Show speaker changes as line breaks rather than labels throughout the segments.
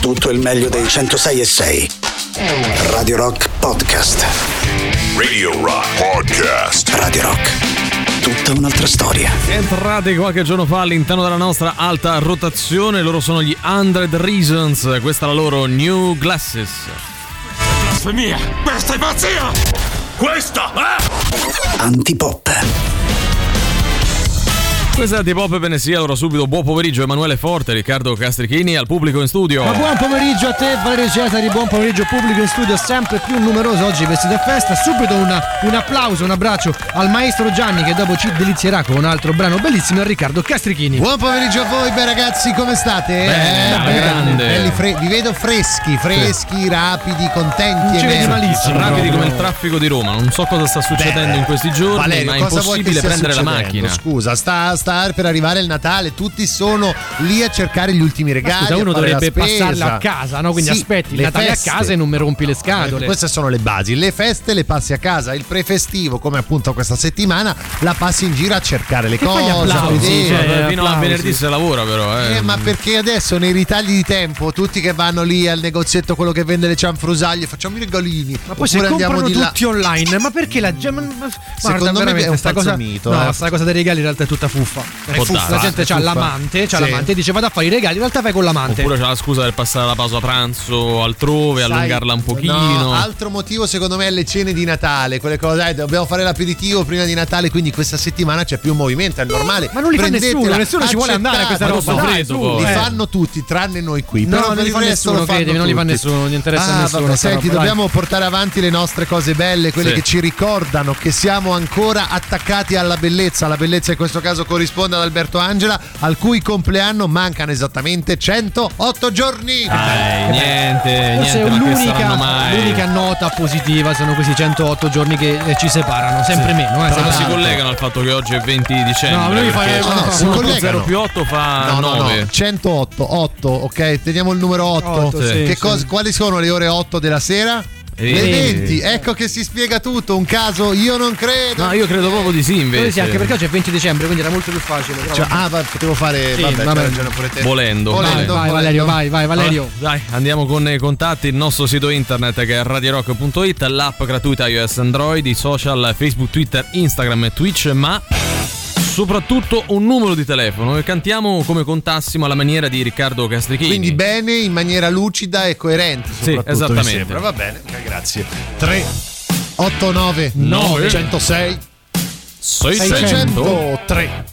tutto il meglio dei 106 e 6. Radio Rock Podcast.
Radio Rock Podcast.
Radio Rock. Tutta un'altra storia.
Entrati qualche giorno fa all'interno della nostra alta rotazione, loro sono gli 100 Reasons, questa è la loro New Glasses.
Blasfemia! Questa è pazzia! Questa è...
Antipop.
Questa è Antipop e sia, allora subito buon pomeriggio Emanuele Forte, Riccardo Castrichini al pubblico in studio.
Ma buon pomeriggio a te Valerio Cesari, buon pomeriggio pubblico in studio sempre più numeroso oggi vestito a festa. Subito una, un applauso, un abbraccio al maestro Gianni che dopo ci delizierà con un altro brano bellissimo a Riccardo Castrichini.
Buon pomeriggio a voi, beh ragazzi, come state?
Beh,
belli,
grande.
belli fre- vi vedo freschi, freschi, rapidi, contenti.
Non ci
e
vedi malissimo.
Rapidi
proprio.
come il traffico di Roma, non so cosa sta succedendo
Beh,
in questi giorni,
Valerio,
ma è impossibile prendere la macchina.
Scusa, sta, sta per arrivare il Natale, tutti sono lì a cercare gli ultimi regali.
Scusa, uno dovrebbe
spesa.
passarlo a casa, no? Quindi
Sì,
aspetti il
le
Natale
feste.
a casa e non mi rompi le scatole.
Eh, Queste sono le basi. Le feste le passi a casa, il prefestivo, come appunto questa settimana, la passi in giro a cercare le
Che fai
cose.
applausi, cioè,
Eh, Fino a venerdì si lavora però, eh.
Eh, ma perché adesso nei ritagli di tempo tutti che vanno lì al negozietto quello che vende le cianfrusaglie facciamo i regalini
Ma poi se comprano
di là
tutti online, ma perché la gente.
Secondo me
veramente,
è un falso
cosa,
mito,
No,
eh.
sta cosa dei regali in realtà è tutta fuffa. È
Può
fuffa. La gente
è
c'ha
fuffa.
l'amante, c'ha
Sì.
l'amante e dice vado a fare i regali, in realtà vai con l'amante.
Oppure c'è la scusa per passare la pausa pranzo altrove,
Sai,
allungarla un pochino.
no, altro motivo secondo me è le cene di Natale quelle cose eh, dobbiamo fare l'aperitivo prima di Natale quindi questa settimana c'è più movimento è normale
Ma non li fa nessuno, nessuno ci vuole andare a questa roba. Dai, su,
li
eh.
fanno tutti tranne noi qui
No,
Però
non li fa nessuno, credimi, non li fa nessuno, non interessa
Ah,
nessuno
vabbè, senti
dai.
dobbiamo portare avanti le nostre cose belle quelle che ci ricordano che siamo ancora attaccati alla bellezza la bellezza in questo caso corrisponde ad Alberto Angela al cui compleanno mancano esattamente 108 giorni
Dai, niente,
Forse
niente, ma che saranno
l'unica,
mai?
l'unica nota positiva sono questi 108 giorni che eh, ci separano, sempre meno. Eh,
Però si collegano al fatto che oggi è 20 dicembre.
No, lui fa-
perché
no, no, si
1 più
collegano.
0 più 8 fa
No, no,
9.
no, 108, 8, ok? Teniamo il numero 8.
Otto, sì,
che
sì.
cos- quali sono le ore 8 della sera?
Eh,
Le
eh.
20, ecco che si spiega tutto. Un caso, io non credo.
No, io credo proprio di sì invece.
sì, anche perché oggi è 20 dicembre, quindi era molto più facile.
Cioè, ah, va- potevo fare.
Sì,
vabbè,
vabbè.
pure te.
Volendo,
Volendo,
volendo.
vai
volendo.
Valerio, vai, vai Valerio.
Allora, dai, andiamo con i contatti, il nostro sito internet che è radirock.it, l'app gratuita iOS Android, i social Facebook, Twitter, Instagram e Twitch, ma soprattutto un numero di telefono e cantiamo come contassimo alla maniera di Riccardo Castrichini.
Quindi bene, in maniera lucida e coerente.
Sì,
soprattutto,
esattamente.
Va bene, grazie. 3, 8, 9,
Nove.
106,
600
600, 3,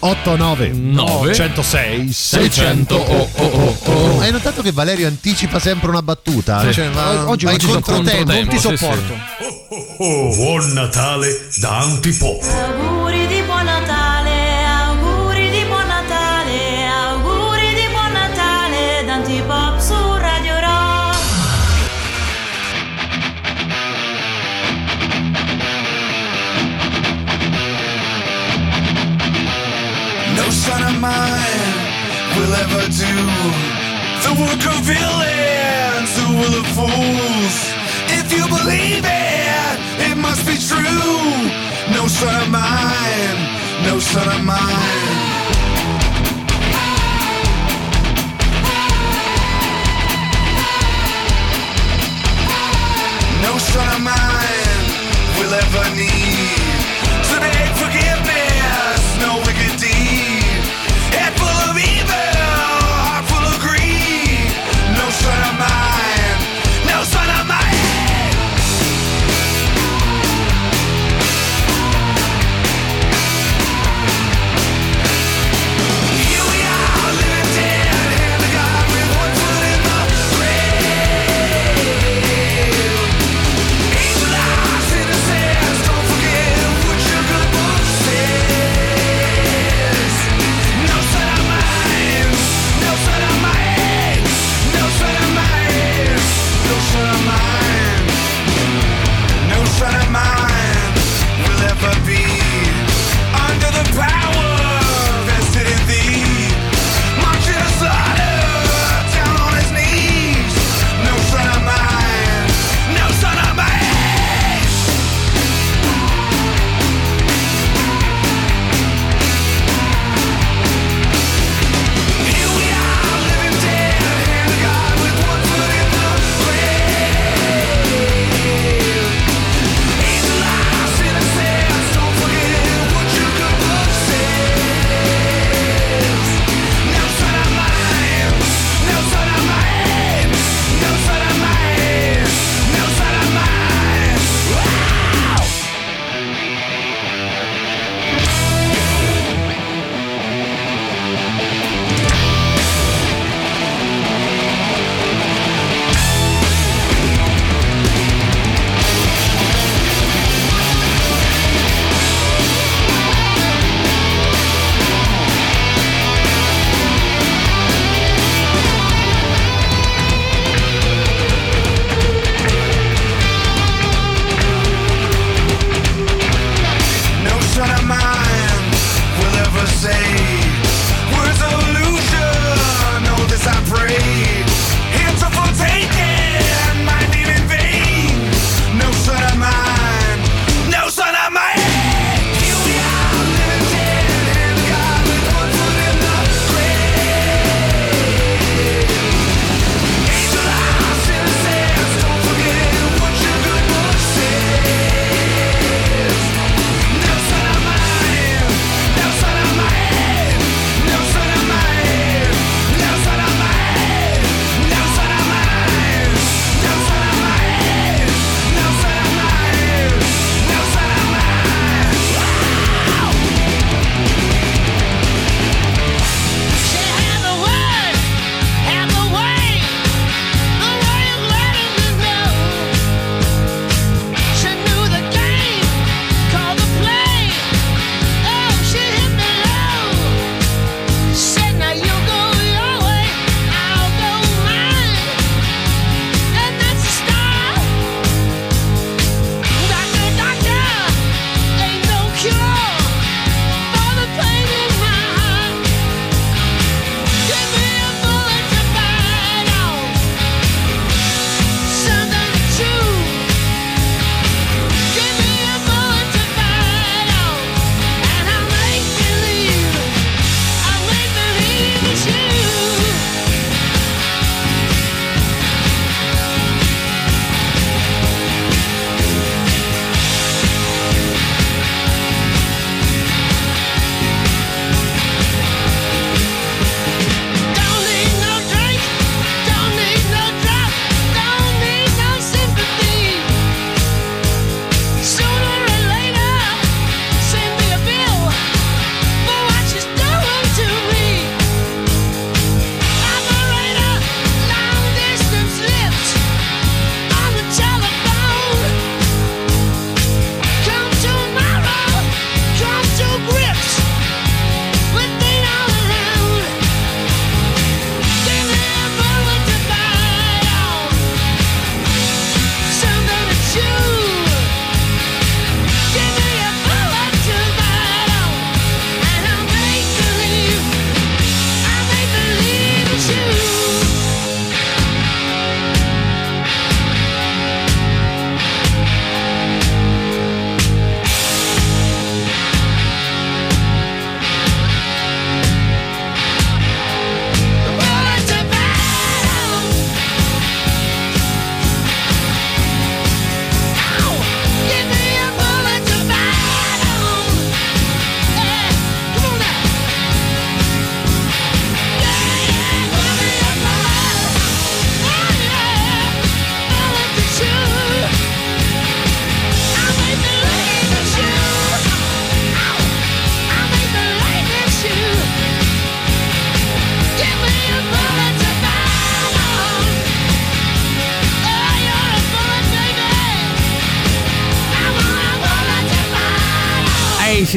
8, 9,
Nove.
106,
600
600.
oh, oh, oh, oh.
Hai notato che Valerio anticipa sempre una battuta?
Sì.
Cioè, va,
Oggi-
va
oggi
controtempo.
controtempo.
Non ti
sì,
sopporto.
Oh, buon Natale da Antipop.
Son of mine will ever do the work of villains who will of fools. If you believe it, it must be true. No son of mine, no son of mine. No son of mine will ever need to beg forgiveness.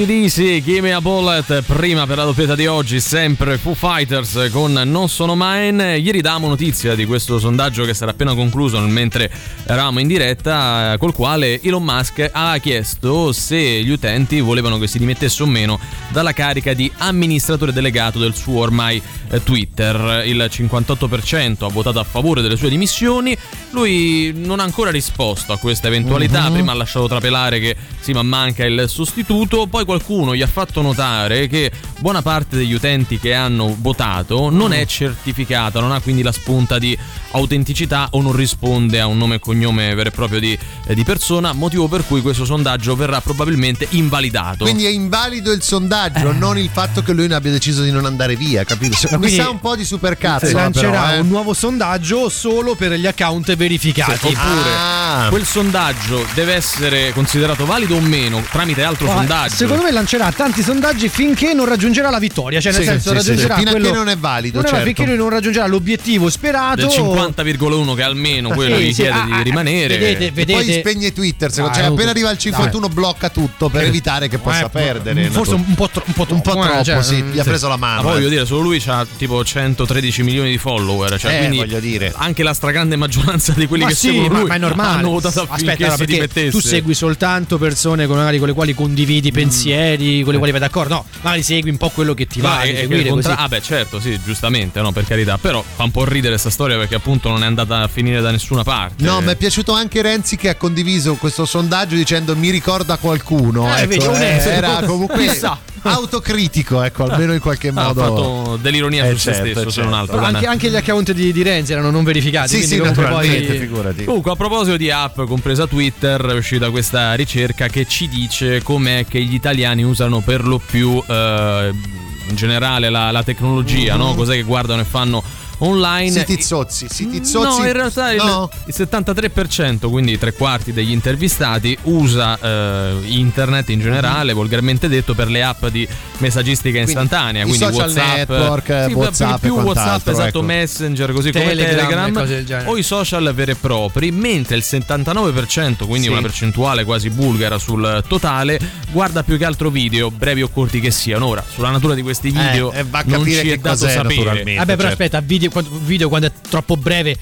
ACDC, Gimme a Bullet, prima per la doppietta di oggi, sempre Foo Fighters con Non Sono Mine. Ieri davamo notizia di questo sondaggio che sarà appena concluso mentre eravamo in diretta, eh, col quale Elon Musk ha chiesto se gli utenti volevano che si dimettesse o meno dalla carica di amministratore delegato del suo ormai eh, Twitter. Il 58% ha votato a favore delle sue dimissioni, lui non ha ancora risposto a questa eventualità, prima ha lasciato trapelare che sì ma manca il sostituto, poi qualcuno gli ha fatto notare che buona parte degli utenti che hanno votato non è certificata, non ha quindi la spunta di autenticità o non risponde a un nome e cognome vero e proprio di, eh, di persona, motivo per cui questo sondaggio verrà probabilmente invalidato.
Quindi è invalido il sondaggio, non il fatto che lui abbia deciso di non andare via, capito? Mi
quindi
sa un po' di supercazzo.
Si
però,
lancerà
eh.
un nuovo sondaggio solo per gli account verificati.
Oppure
Ah.
quel sondaggio deve essere considerato valido o meno tramite altro
Ma
sondaggio.
Secondo me lancerà tanti sondaggi finché non raggiungerà la vittoria, cioè nel
Sì,
senso
sì, sì,
raggiungerà
sì. Fino a
quello
che non è valido,
Non è-
certo.
finché lui non raggiungerà l'obiettivo sperato.
del 50,1 che almeno quello
Sì,
gli
sì,
chiede
ah,
di
ah,
rimanere.
Vedete,
E
vedete.
poi spegne Twitter, secondo-
Dai,
cioè
comunque,
appena arriva il 51 blocca tutto per
Eh,
evitare che possa
eh,
perdere.
Forse un, po', tro- un po'
un po'
troppo, eh,
troppo,
cioè,
sì,
mm,
gli ha preso la
Ma
mano.
poi voglio
eh.
dire, solo lui ha tipo 113 milioni di follower. Cioè,
Eh,
quindi
voglio dire.
anche la stragrande maggioranza di quelli
Ma
che
sì,
seguono
ma,
lui
ma è normale.
hanno votato
Aspetta,
si dimettesse.
tu segui soltanto persone con, magari con le quali condividi i pensieri, con le quali vai d'accordo. No, magari segui un po' quello che ti va
che
seguire
contra-
così.
Ah, beh, certo, sì, giustamente, no, per carità. Però fa un po' ridere questa storia perché appunto non è andata a finire da nessuna parte.
No, mi è piaciuto anche Renzi che ha condiviso questo sondaggio dicendo mi ricorda qualcuno.
Eh,
ecco,
vedi, onesto.
era comunque
Chissà.
Autocritico, ecco, almeno in qualche
Ha
modo.
fatto dell'ironia
Eh,
su se
certo,
stesso, se
certo.
non altro.
Però anche, anche gli account di, di Renzi erano non verificati.
Sì, sì,
comunque
naturalmente,
poi-
figurati.
Comunque, a proposito di app, compresa Twitter, è uscita questa ricerca che ci dice com'è che gli italiani usano per lo più eh, in generale la, la tecnologia, no? Cos'è che guardano e fanno online.
Siti zozzi, siti zozzi.
No, in realtà il,
No?
il 73%, quindi tre quarti degli intervistati, usa eh, internet in generale, volgarmente detto, per le app di messaggistica istantanea. Quindi,
social
WhatsApp,
network,
sì,
WhatsApp
più WhatsApp,
quant'altro,
esatto,
ecco.
Messenger, così come
Telegram e
Telegram, o i social veri e propri, mentre il 79%, quindi
Sì.
una percentuale quasi bulgara sul totale, guarda più che altro video, brevi o corti che siano. Ora, sulla natura di questi video
Eh,
non ci è dato sapere.
naturalmente.
Vabbè, però
certo.
aspetta, video, video quando è troppo breve.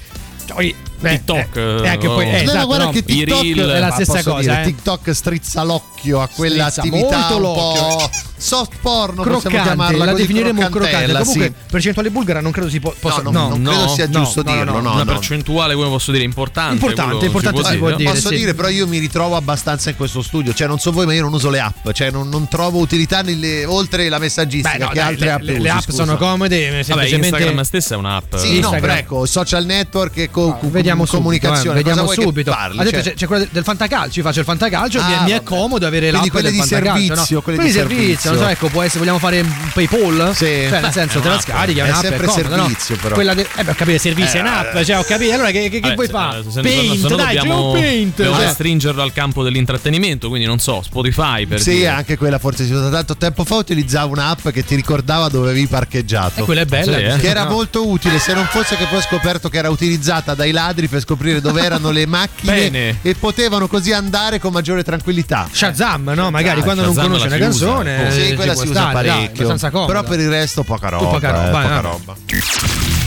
Poi, eh,
TikTok,
eh, eh, anche
oh.
poi, eh,
No,
No, no,
esatto,
guarda
no,
che TikTok
reel,
è la stessa cosa,
dire,
eh.
TikTok strizza l'occhio a quella
Strizza
attività un po' soft porno, possiamo
croccante,
chiamarla
la
così,
definiremo croccante. Comunque,
sì.
percentuale bulgara non credo si po- possa.
no, non
no,
credo sia
no,
giusto
no, no,
dirlo, no,
una
no.
percentuale, come posso dire, importante.
Importante, importante
si può dire.
Posso
sì.
dire, però io mi ritrovo abbastanza in questo studio. Cioè, non so voi, ma io non uso le app. Cioè, non, non trovo utilità nelle- oltre la messaggistica
Beh, no,
che
dai,
altre
le,
app
le-
usi,
le app
scusa.
sono comode,
Vabbè,
semplicemente
Instagram stessa è un'app.
Sì, no, ecco, social network e co- co-
Vediamo
comunicazione.
subito, eh, vediamo subito.
parli?
Ha detto
Cioè-
c'è, quella del- fantacalcio, io faccio il fantacalcio, mi, è-
Ah,
mi è comodo avere l'app
quelle
del
di
fantacalcio,
servizio,
no?
quelle di
servizio, non so, ecco, può essere vogliamo fare un PayPal?
Sì.
Cioè, nel senso
è
te la
un'app.
scarichi, è
È
un'app,
sempre
è
servizio, però.
Quella eh beh, ho capito, servizio in app, cioè, ho capito. Allora che,
Vabbè,
vuoi fare?
se-
Paint, dai, c'è un Paint.
dobbiamo
cioè.
restringerlo al campo dell'intrattenimento, quindi non so, Spotify per
Sì, anche quella forse usa tanto tempo fa utilizzavo un'app che ti ricordava dove avevi parcheggiato.
E quella è bella.
Eh.
che era molto utile se non fosse che poi ho scoperto che era utilizzata dai ladri per scoprire dove erano le macchine
Bene.
e potevano così andare con maggiore tranquillia.
Shazam, no? Magari quando non
Shazam
conosci
la
una
si usa,
canzone.
ecco.
Sì,
eh,
quella si usa
stare, dai,
parecchio.
comoda.
Però per il resto poca roba.
poca roba,
eh, poca
eh.
roba.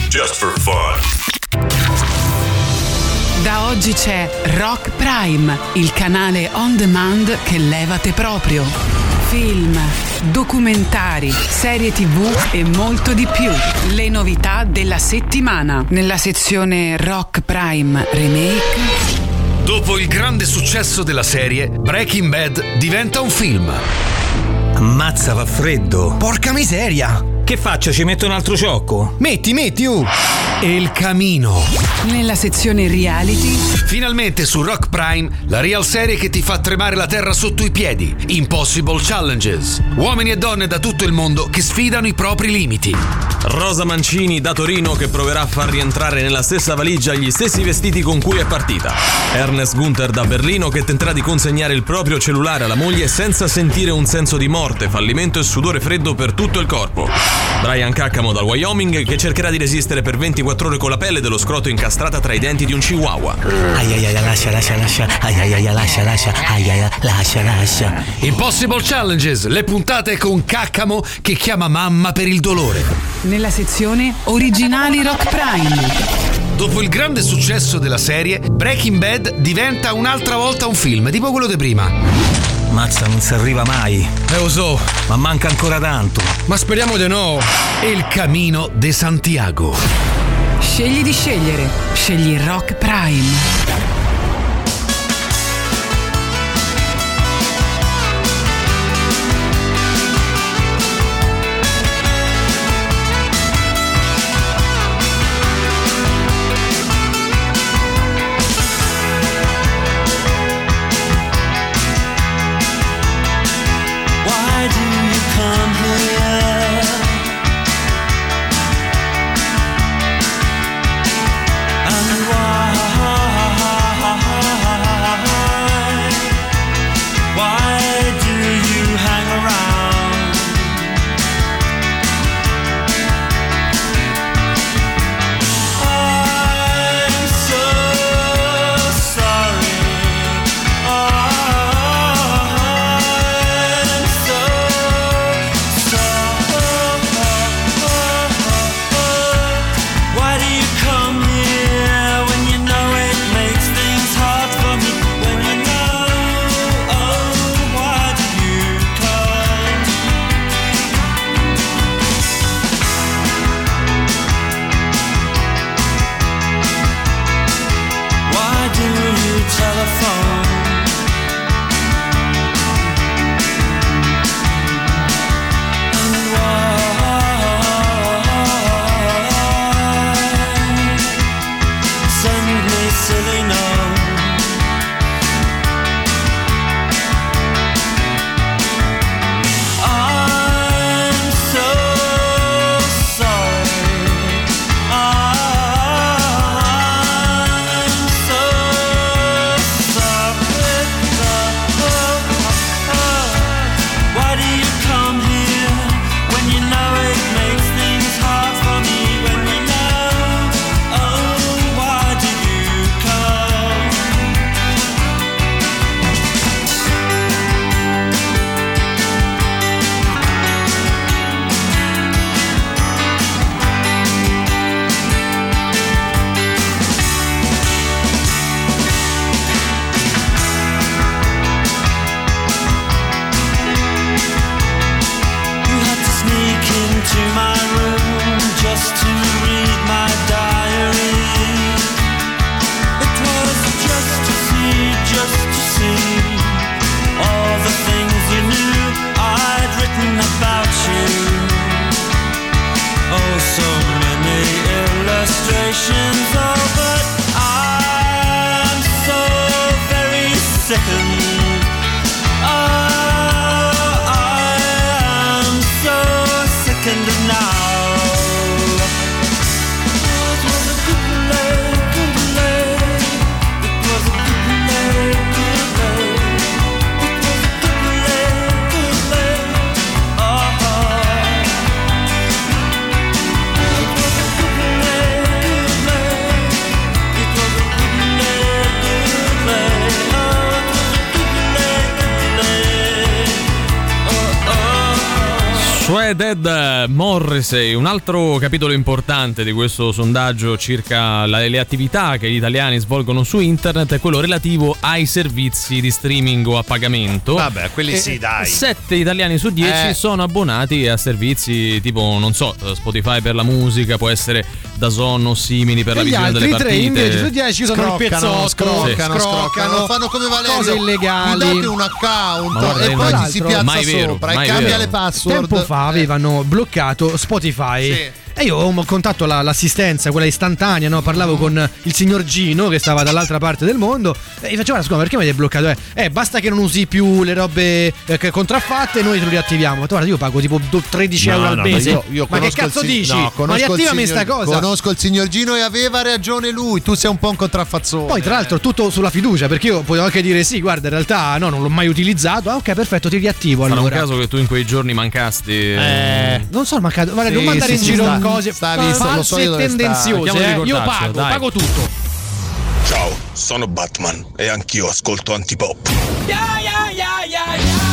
Just for fun.
Da oggi c'è Rock Prime, il canale on demand che levate proprio. Film, documentari, serie tv e molto di più. Le novità della settimana. Nella sezione Rock Prime Remake.
Dopo il grande successo della serie, Breaking Bad diventa un film.
Ammazza, fa freddo. Porca miseria! Che faccio? Ci metto un altro ciocco? Metti, metti, uh!
El Camino.
Nella sezione reality.
Finalmente su Rock Prime, la real serie che ti fa tremare la terra sotto i piedi. Impossible Challenges. Uomini e donne da tutto il mondo che sfidano i propri limiti.
Rosa Mancini da Torino che proverà a far rientrare nella stessa valigia gli stessi vestiti con cui è partita. Ernest Gunther da Berlino che tenterà di consegnare il proprio cellulare alla moglie senza sentire un senso di morte, fallimento e sudore freddo per tutto il corpo. Brian Caccamo dal Wyoming che cercherà di resistere per 24
24 ore con la pelle dello scroto incastrata tra i denti di un chihuahua.
Ai ai ai, lascia, lascia, lascia. Ai ai ai, lascia, lascia. Ai ai ai, lascia, lascia.
Impossible Challenges, le puntate con Caccamo che chiama mamma per il dolore.
Nella sezione Originali Rock Prime.
Dopo il grande successo della serie, Breaking Bad diventa un'altra volta un film, tipo quello di prima.
Mazza, non si arriva mai.
Eh, lo so.
Ma manca ancora tanto.
Ma speriamo di no.
El Camino de Santiago.
Scegli di scegliere. Scegli Rock Prime.
Morrissey, un altro capitolo importante di questo sondaggio circa le attività che gli italiani svolgono su internet è quello relativo ai servizi di streaming o a pagamento.
Vabbè, quelli
E
sì, dai.
7 italiani su 10
Eh.
sono abbonati a servizi tipo, non so, Spotify per la musica, può essere Dazon o simili per la
E gli
visione delle
altri tre
partite.
invece su 10 usano il
Scroccano,
pezzotto,
scroccano, scroccano, fanno come Valerio.
cose illegali.
Mi date un account
Ma guarda,
e poi ci si piazza
mai vero,
sopra
mai
e cambia
vero.
le password.
Tempo fa avevano bloccato Spotify.
Sì.
E io ho contatto la- l'assistenza, quella istantanea, no? parlavo con il signor Gino che stava dall'altra parte del mondo e gli facevo, "Guarda, scusa, perché mi avete bloccato? Eh, eh, basta che non usi più le robe eh, che- contraffatte e noi te lo riattiviamo. Detto, Guarda, io pago tipo do- 13
No,
euro al
no,
mese.
io- io
Ma che cazzo
si-
dici?
no,
Ma riattivami
signor-
sta cosa.
Conosco il signor Gino e aveva ragione lui. Tu sei un po' un contraffazzone.
Poi, tra l'altro, tutto sulla fiducia, perché io potevo anche dire sì, guarda, in realtà no, non l'ho mai utilizzato. Ah, ok, perfetto, ti riattivo
Sarà un
allora.
caso che tu in quei giorni mancasti.
Eh, non so, mancato. Guarda,
Sì,
non mandare
sì,
in
sì,
giro
sta-
cose
Stavi
false
so
e tendenziose. Eh. Io pago,
dai.
pago tutto.
Ciao, sono Batman e anch'io ascolto Antipop.
Yeah, yeah, yeah,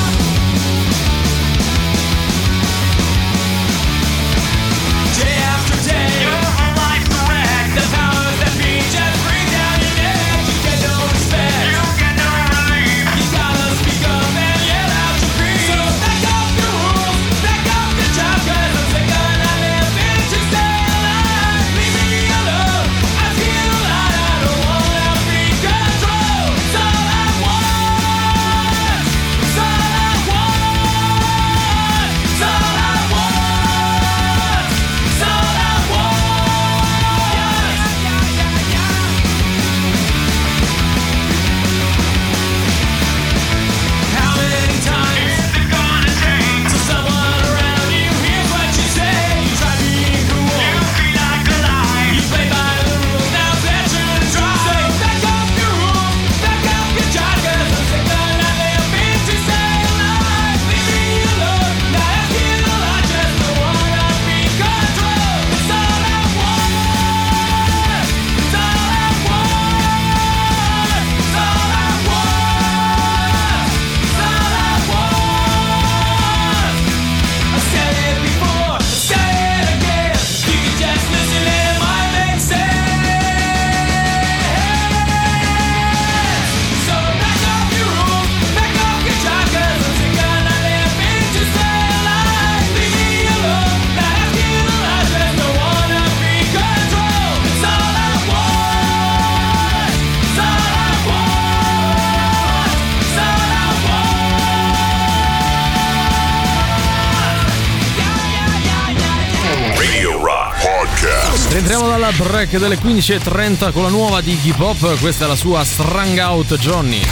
delle 15.30 con la nuova di Iggy Pop, questa è la sua Strung Out Johnny.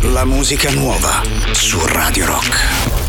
La musica nuova su Radio Rock.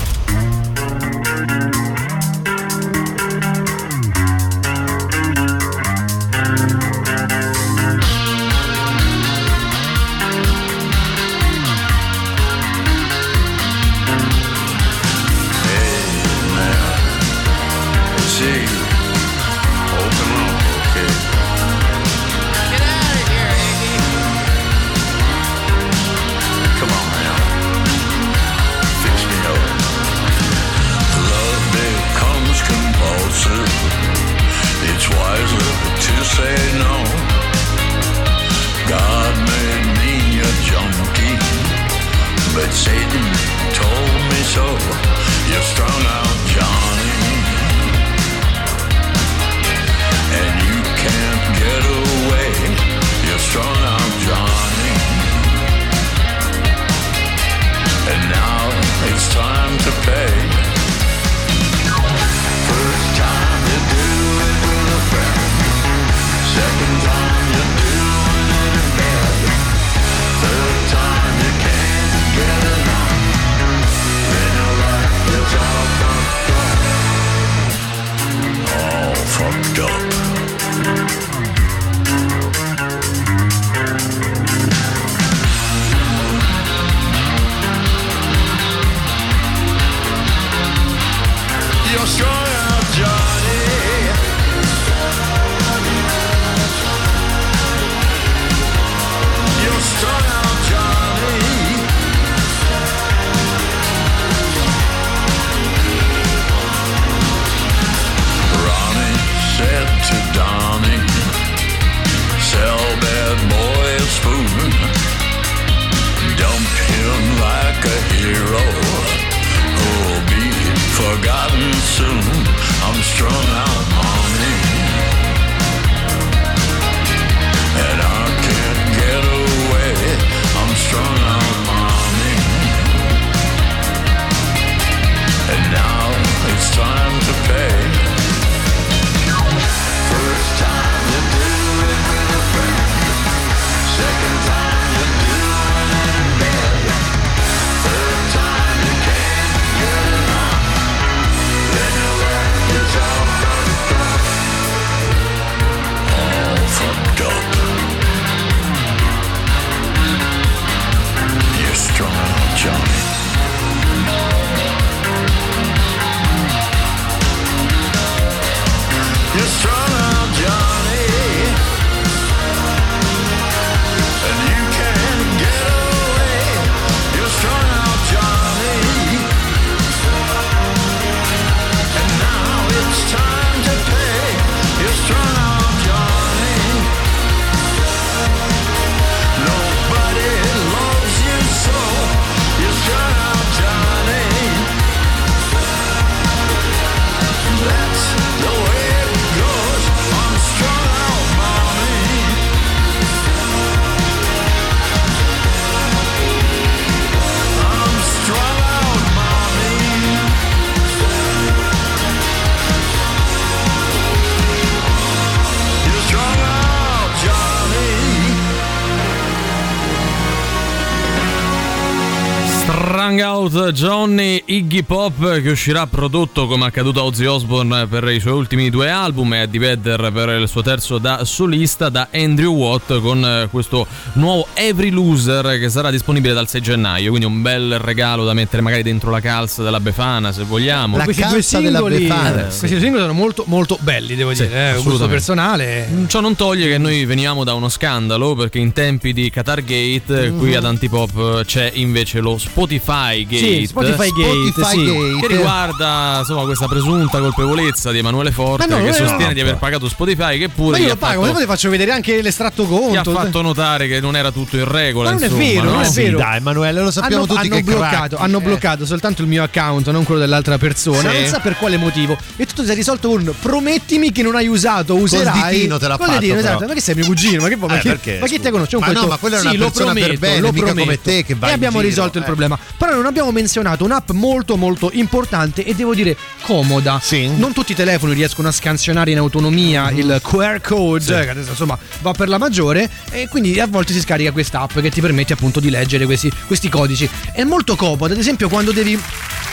soon. I'm strung out. Cose Strung Out
Johnny Iggy Pop che uscirà prodotto come accaduto a Ozzy Osbourne per i suoi ultimi due album e a Vedder per il suo terzo da solista da Andrew Watt con eh, questo nuovo Every Loser che sarà disponibile dal 6 gennaio quindi un bel regalo da mettere magari dentro la calza della Befana se vogliamo
La
questi due
calza della
singoli,
Befana.
eh, questi due singoli sono molto, molto belli, devo
Sì,
dire. Eh, gusto personale.
Ciò non toglie che noi veniamo da uno scandalo perché in tempi di Qatar Gate
Mhm.
qui ad Antipop c'è invece lo Spotify Gate
Sì, Spotify Gate,
Spotify
sì.
Gate.
che riguarda insomma questa presunta colpevolezza di Emanuele Forte
Ma no,
che sostiene
no.
di aver pagato Spotify che pure
Ma io lo pago,
fatto-
poi ti faccio vedere anche l'estratto conto.
gli ha fatto notare che non era tutto in regola
Ma non è
insomma,
vero,
no?
non è
Sì,
vero.
dai, Emanuele, lo sappiamo
hanno,
tutti
hanno
che
bloccato,
cracchi,
hanno
eh.
bloccato soltanto il mio account, non quello dell'altra persona.
Sì.
Non sa per quale motivo. E tutto si è risolto con promettimi che non hai usato, userai.
ditino te l'ha
Col
fatto,
ditino, esatto. Ma che sei mio cugino? Ma che, ma
Eh,
che,
perché,
ma chi te conosce?
Ma
Comunque
no, ma quella è una
sì, lo
persona per
prometto,
bene,
lo
mica
prometto.
come te che va
E abbiamo
giro,
risolto il
eh.
problema. Però non abbiamo menzionato un'app molto molto importante e devo dire comoda.
Sì.
Non tutti i telefoni riescono a scansionare in autonomia il QR code, che adesso insomma va per la maggiore e quindi a volte si scarica questa app che ti permette appunto di leggere questi, questi codici. È molto comodo, ad esempio quando devi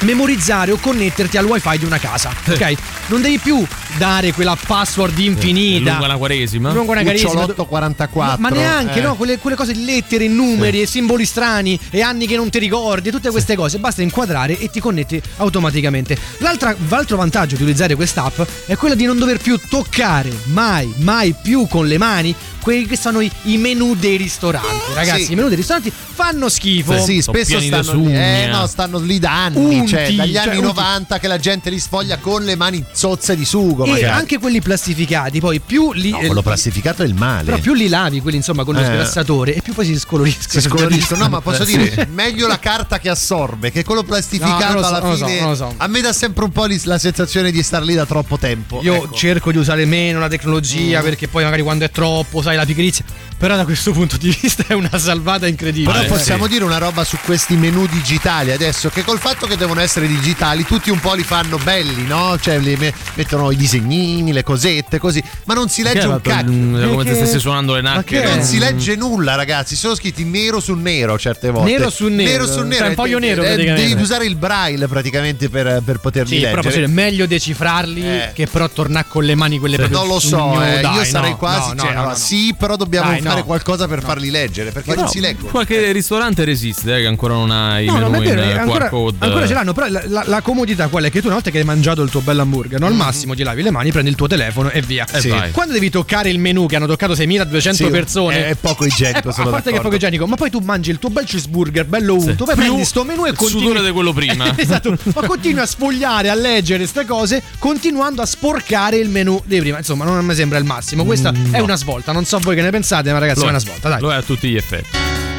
memorizzare o connetterti al wifi di una casa, ok? Non devi più dare quella password infinita.
lungo la quaresima
Lungo una.
Cucciolotto 44.
Ma, ma neanche,
eh.
no? Quelle, quelle cose di lettere, numeri e simboli strani e anni che non ti ricordi, tutte queste cose. Basta inquadrare e ti connetti automaticamente. L'altro vantaggio di utilizzare quest'app è quello di non dover più toccare mai, mai più con le mani quelli che sono i, i menu dei ristoranti. Ragazzi,
Sì.
i menu dei ristoranti fanno schifo.
Sì,
Sono
spesso stanno lì, eh, no, stanno lì da anni,
Unti,
cioè dagli
cioè,
anni
unti.
90 che la gente li sfoglia con le mani zozze di sugo.
E
magari.
anche quelli plastificati, poi più li.
No, quello plastificato è il male.
Però più li lavi, quelli insomma con lo
Eh.
sgrassatore, e più poi si scoloriscono.
si scoloriscono. No, ma posso
Sì.
dire, meglio la carta che assorbe, che quello plastificato
No, so,
alla
so,
fine.
non lo so.
A me dà sempre un po' la sensazione di star lì da troppo tempo.
Io
Ecco.
cerco di usare meno la tecnologia perché poi magari quando è troppo, sai, la pigrizia. Però da questo punto di vista è una salvata incredibile.
Però
Eh,
possiamo
sì.
dire una roba su questi menu digitali adesso, che col fatto che devono essere digitali, tutti un po' li fanno belli, no? Cioè li me- mettono i disegnini, le cosette, così, ma non si legge
hai
un
fatto?
cacchio.
Mm, come se stessi suonando le nacche
che-
Non
eh.
si legge nulla, ragazzi. Sono scritti nero su nero certe volte.
Nero su nero.
Nero su nero.
Cioè, un foglio
Eh,
nero,
eh,
praticamente.
Devi usare il braille praticamente per, per poterli
Sì, però
leggere.
posso dire, meglio decifrarli
Eh.
che però tornare con le mani quelle proprio
non lo so,
sugno,
eh,
dai,
io sarei
no,
quasi.
no, no,
cioè,
no,
allora,
no.
Sì, però dobbiamo
Dai,
fare
no.
qualcosa per farli leggere perché non si leggono.
qualche ristorante resiste eh, che ancora non ha i
No,
menu
non è vero,
in eh,
ancora,
QR code
ancora ce l'hanno, però la, la- la comodità qual è? Che tu una volta che hai mangiato il tuo bel hamburger, no, al massimo ti lavi le mani, prendi il tuo telefono e via.
E vai.
Quando devi toccare il menù che hanno toccato 6200
Sì,
persone,
è poco igienico,
eh,
sono
a parte che è poco igienico, ma poi tu mangi il tuo bel cheeseburger bello unto, poi
Più
prendi sto menù e
il
continui
sudore di quello prima.
esatto, ma continui a sfogliare, a leggere queste cose, continuando a sporcare il menù di prima. Insomma, non mi sembra il massimo. Questa
Mm,
è una svolta. Non so voi che ne pensate, ma ragazzi,
Lo
è
è.
una svolta, dai.
Lo è a tutti gli effetti.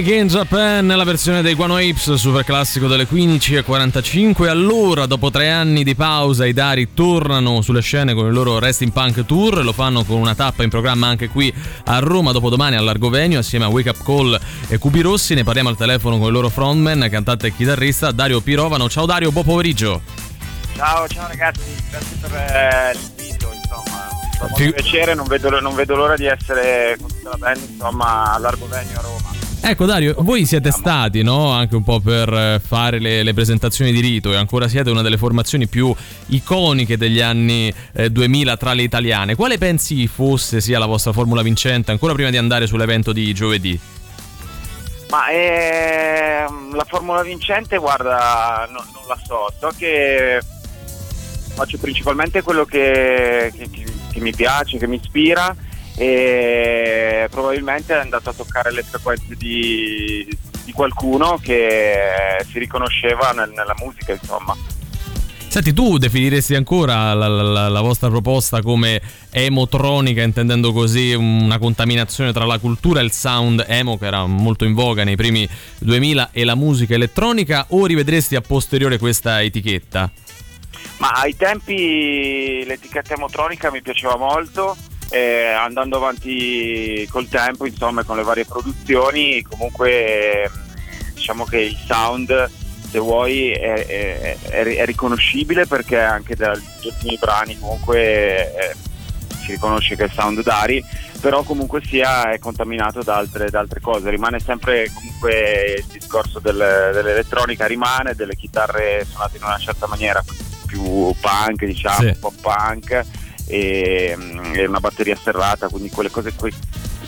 Fake in Japan nella versione dei Guano Apes, super classico delle 15.45. Allora, dopo tre anni di pausa, i Dari tornano sulle scene con il loro Resting Punk Tour. Lo fanno con una tappa in programma anche qui a Roma dopodomani all'Argovenio assieme a Wake Up Call e Cubi Rossi. Ne parliamo al telefono con il loro frontman, cantante e chitarrista Dario Pirovano. Ciao Dario, buon pomeriggio.
Ciao, ciao ragazzi, grazie per eh, l'invito, insomma. Fa molto piacere, non vedo, non vedo l'ora di essere con tutta la band, insomma, all'Argovenio a Roma.
Ecco Dario, voi siete stati no? anche un po' per eh, fare le, le, presentazioni di rito e ancora siete una delle formazioni più iconiche degli anni eh, 2000 tra le italiane. Quale pensi fosse sia la vostra formula vincente ancora prima di andare sull'evento di giovedì?
Ma ehm, la formula vincente, guarda, no, non la so, so che faccio principalmente quello che, che, che mi piace, che mi ispira e probabilmente è andato a toccare le frequenze di, di qualcuno che si riconosceva nel, nella musica, insomma.
Senti, tu definiresti ancora la, la, la, vostra proposta come emotronica, intendendo così una contaminazione tra la cultura e il sound emo, che era molto in voga nei primi 2000, e la musica elettronica, o rivedresti a posteriore questa etichetta?
Ma ai tempi l'etichetta emotronica mi piaceva molto, eh, andando avanti col tempo, insomma, con le varie produzioni, comunque diciamo che il sound, se vuoi, è, è, è, è riconoscibile perché anche dagli ultimi brani comunque eh, si riconosce che è il sound Dari, però comunque sia è contaminato da altre, da altre cose, rimane sempre comunque il discorso del, dell'elettronica, rimane delle chitarre suonate in una certa maniera, più punk, diciamo, sì. un po' punk e, e una batteria serrata, quindi quelle cose, que,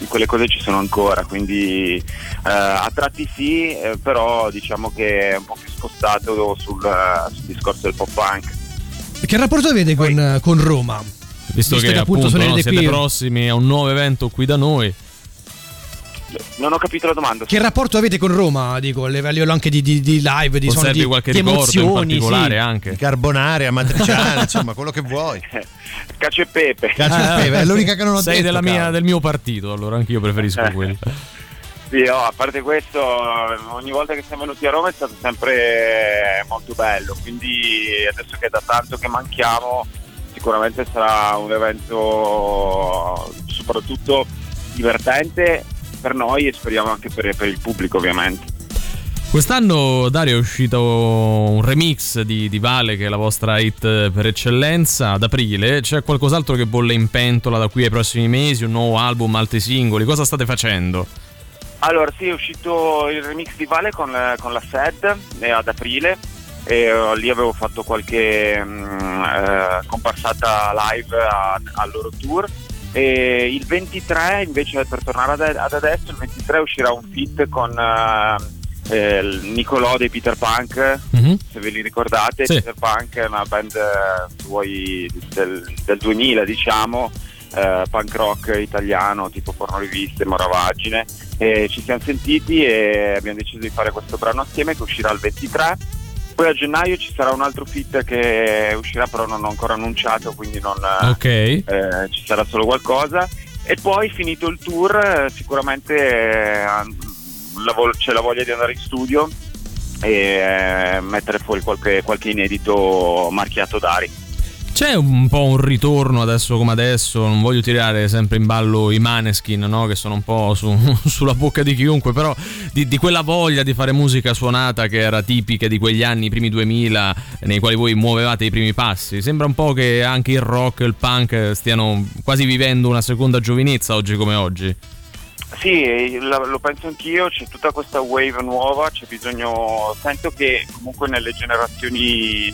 quelle cose ci sono ancora, quindi eh, a tratti sì, eh, però diciamo che è un po' più spostato sul, sul discorso del pop punk.
Che rapporto avete con, con Roma?
Visto, Visto che, che, appunto, appunto no, siete qui. prossimi a un nuovo evento qui da noi.
Non ho capito la domanda.
Che rapporto avete con Roma? Dico, a livello anche di, di, di live, di,
Conservi
di,
qualche
di
ricordo
emozioni,
in particolare
sì.
anche.
Carbonare, amatriciana, insomma, quello che vuoi.
Cacio e pepe.
Cacio e pepe, è l'unica che non ho
Sei
detto.
Sei mia, del mio partito, allora anch'io preferisco quelli.
Sì, oh, a parte questo, ogni volta che siamo venuti a Roma è stato sempre molto bello, quindi adesso che è da tanto che manchiamo, sicuramente sarà un evento soprattutto divertente per noi e speriamo anche per, per il pubblico ovviamente.
Quest'anno Dario è uscito un remix di, di, Vale che è la vostra hit per eccellenza ad aprile, c'è qualcos'altro che bolle in pentola da qui ai prossimi mesi, un nuovo album, altri singoli, cosa state facendo?
Allora sì è uscito il remix di Vale con, con la SED ad aprile. E uh, lì avevo fatto qualche um, uh, comparsata live al loro tour e il 23 invece per tornare ad, ad, adesso il 23 uscirà un fit con uh, eh, Nicolò dei Peter Punk mm-hmm. se ve li ricordate sì. Peter Punk è una band uh, del, del, 2000 diciamo uh, punk rock italiano tipo pornoriviste, moravagine e ci siamo sentiti e abbiamo deciso di fare questo brano assieme che uscirà il 23 poi a gennaio ci sarà un altro fit che uscirà però non ho ancora annunciato, quindi non,
okay.
eh, ci sarà solo qualcosa. E poi finito il tour sicuramente eh, la vo- c'è la voglia di andare in studio e eh, mettere fuori qualche, qualche inedito marchiato Dari.
C'è un po' un ritorno adesso come adesso, non voglio tirare sempre in ballo i maneskin, no? che sono un po' su, sulla bocca di chiunque, però di, di, quella voglia di fare musica suonata che era tipica di quegli anni, i primi 2000, nei quali voi muovevate i primi passi. Sembra un po' che anche il rock e il punk stiano quasi vivendo una seconda giovinezza oggi come oggi.
Sì, lo penso anch'io, c'è tutta questa wave nuova, c'è bisogno, sento che comunque nelle generazioni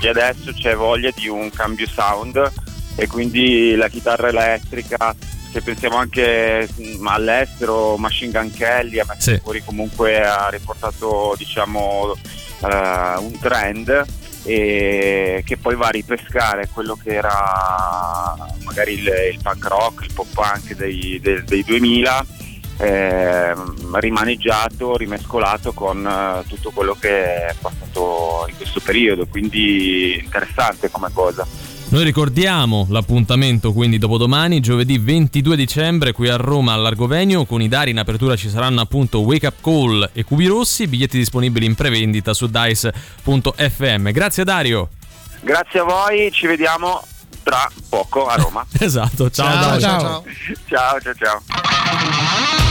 di adesso c'è voglia di un cambio sound e quindi la chitarra elettrica se pensiamo anche mm, all'estero Machine Gun Kelly ha messo sì. fuori comunque ha riportato diciamo uh, un trend e che poi va a ripescare quello che era magari il, il punk rock, il pop punk dei, dei, dei 2000 eh, rimaneggiato, rimescolato con eh, tutto quello che è passato in questo periodo, quindi interessante come cosa.
Noi ricordiamo l'appuntamento quindi dopodomani, giovedì 22 dicembre, qui a Roma all'Argovenio. Con i Dari in apertura ci saranno appunto Wake Up Call e Cubi Rossi, biglietti disponibili in prevendita su dice.fm. Grazie Dario.
Grazie a voi, ci vediamo tra poco a Roma.
esatto, ciao,
Ciao,
Dario.
ciao.
ciao, ciao, ciao.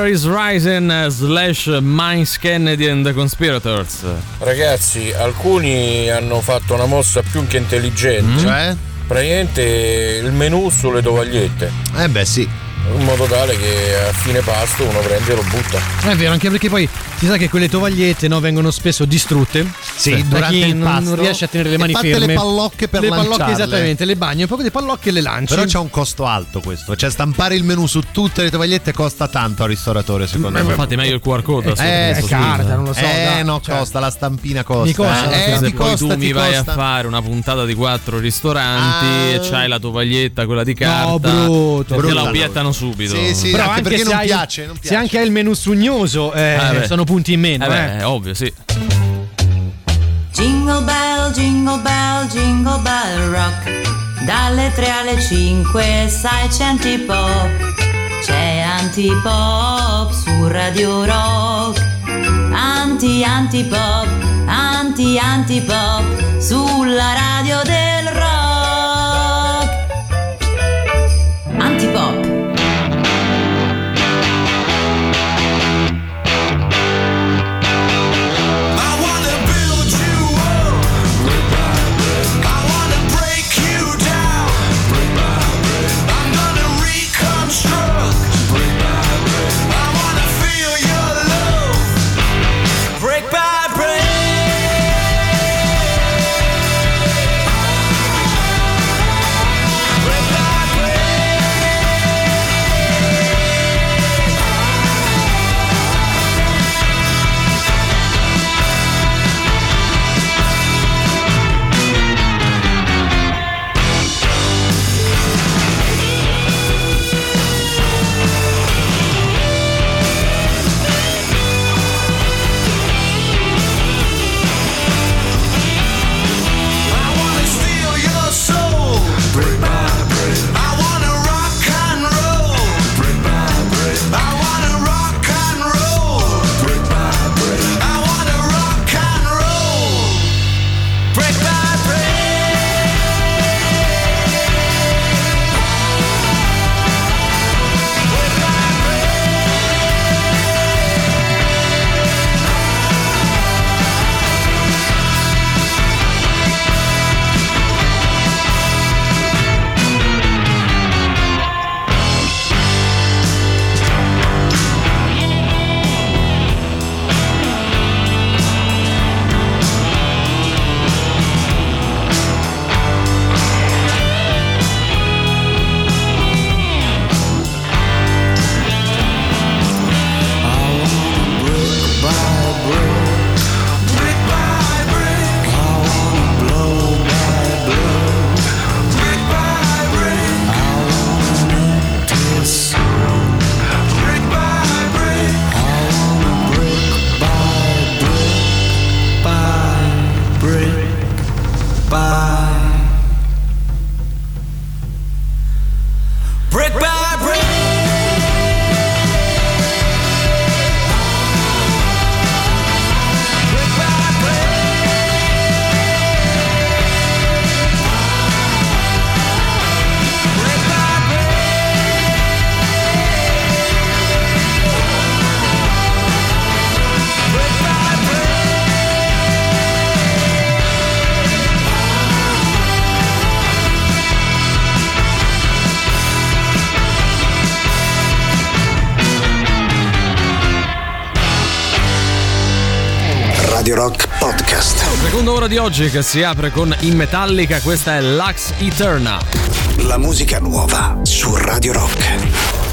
River is Rising
slash Minds Kennedy and the Conspirators.
Ragazzi, alcuni hanno fatto una mossa più che intelligente.
Cioè?
Praticamente il menù sulle tovagliette.
Eh beh sì.
In modo tale che a fine pasto uno prende e lo butta.
È vero, anche perché poi si sa che quelle tovagliette no, vengono spesso distrutte.
Sì,
da
durante il
non,
pasto.
non riesce a tenere le mani ferme.
le pallocche per
Le pallocche
lanciarle.
esattamente, le bagni, un po' di pallocche e le lanci.
Però c'è un costo alto questo. Cioè, stampare il menù su tutte le tovagliette costa tanto al ristoratore, secondo
Eh,
me.
infatti meglio il QR code.
Eh, sì.
scusa.
non lo so,
Eh,
dai,
no,
cioè.
costa, la stampina costa.
Mi costa,
eh,
se
ti
poi
costa,
tu mi vai
costa.
a fare una puntata di quattro ristoranti
Ah.
e c'hai la tovaglietta, quella di carta,
brutto,
te
brutto.
la obiettano subito.
Sì, sì,
Però
anche,
anche
perché
se
non
hai-
piace, non
Se
piace.
anche hai il menù sugnoso, eh,
Eh, beh.
sono punti in meno.
Eh
Eh
beh, ovvio, sì.
Jingle bell, jingle bell, jingle bell rock. Dalle 3 alle 5 sai c'è antipop. C'è antipop su Radio Rock. Anti antipop, anti antipop sulla radio del rock. Antipop.
Di oggi che si apre con In Metallica, questa è Lux Eterna.
La musica nuova su Radio Rock.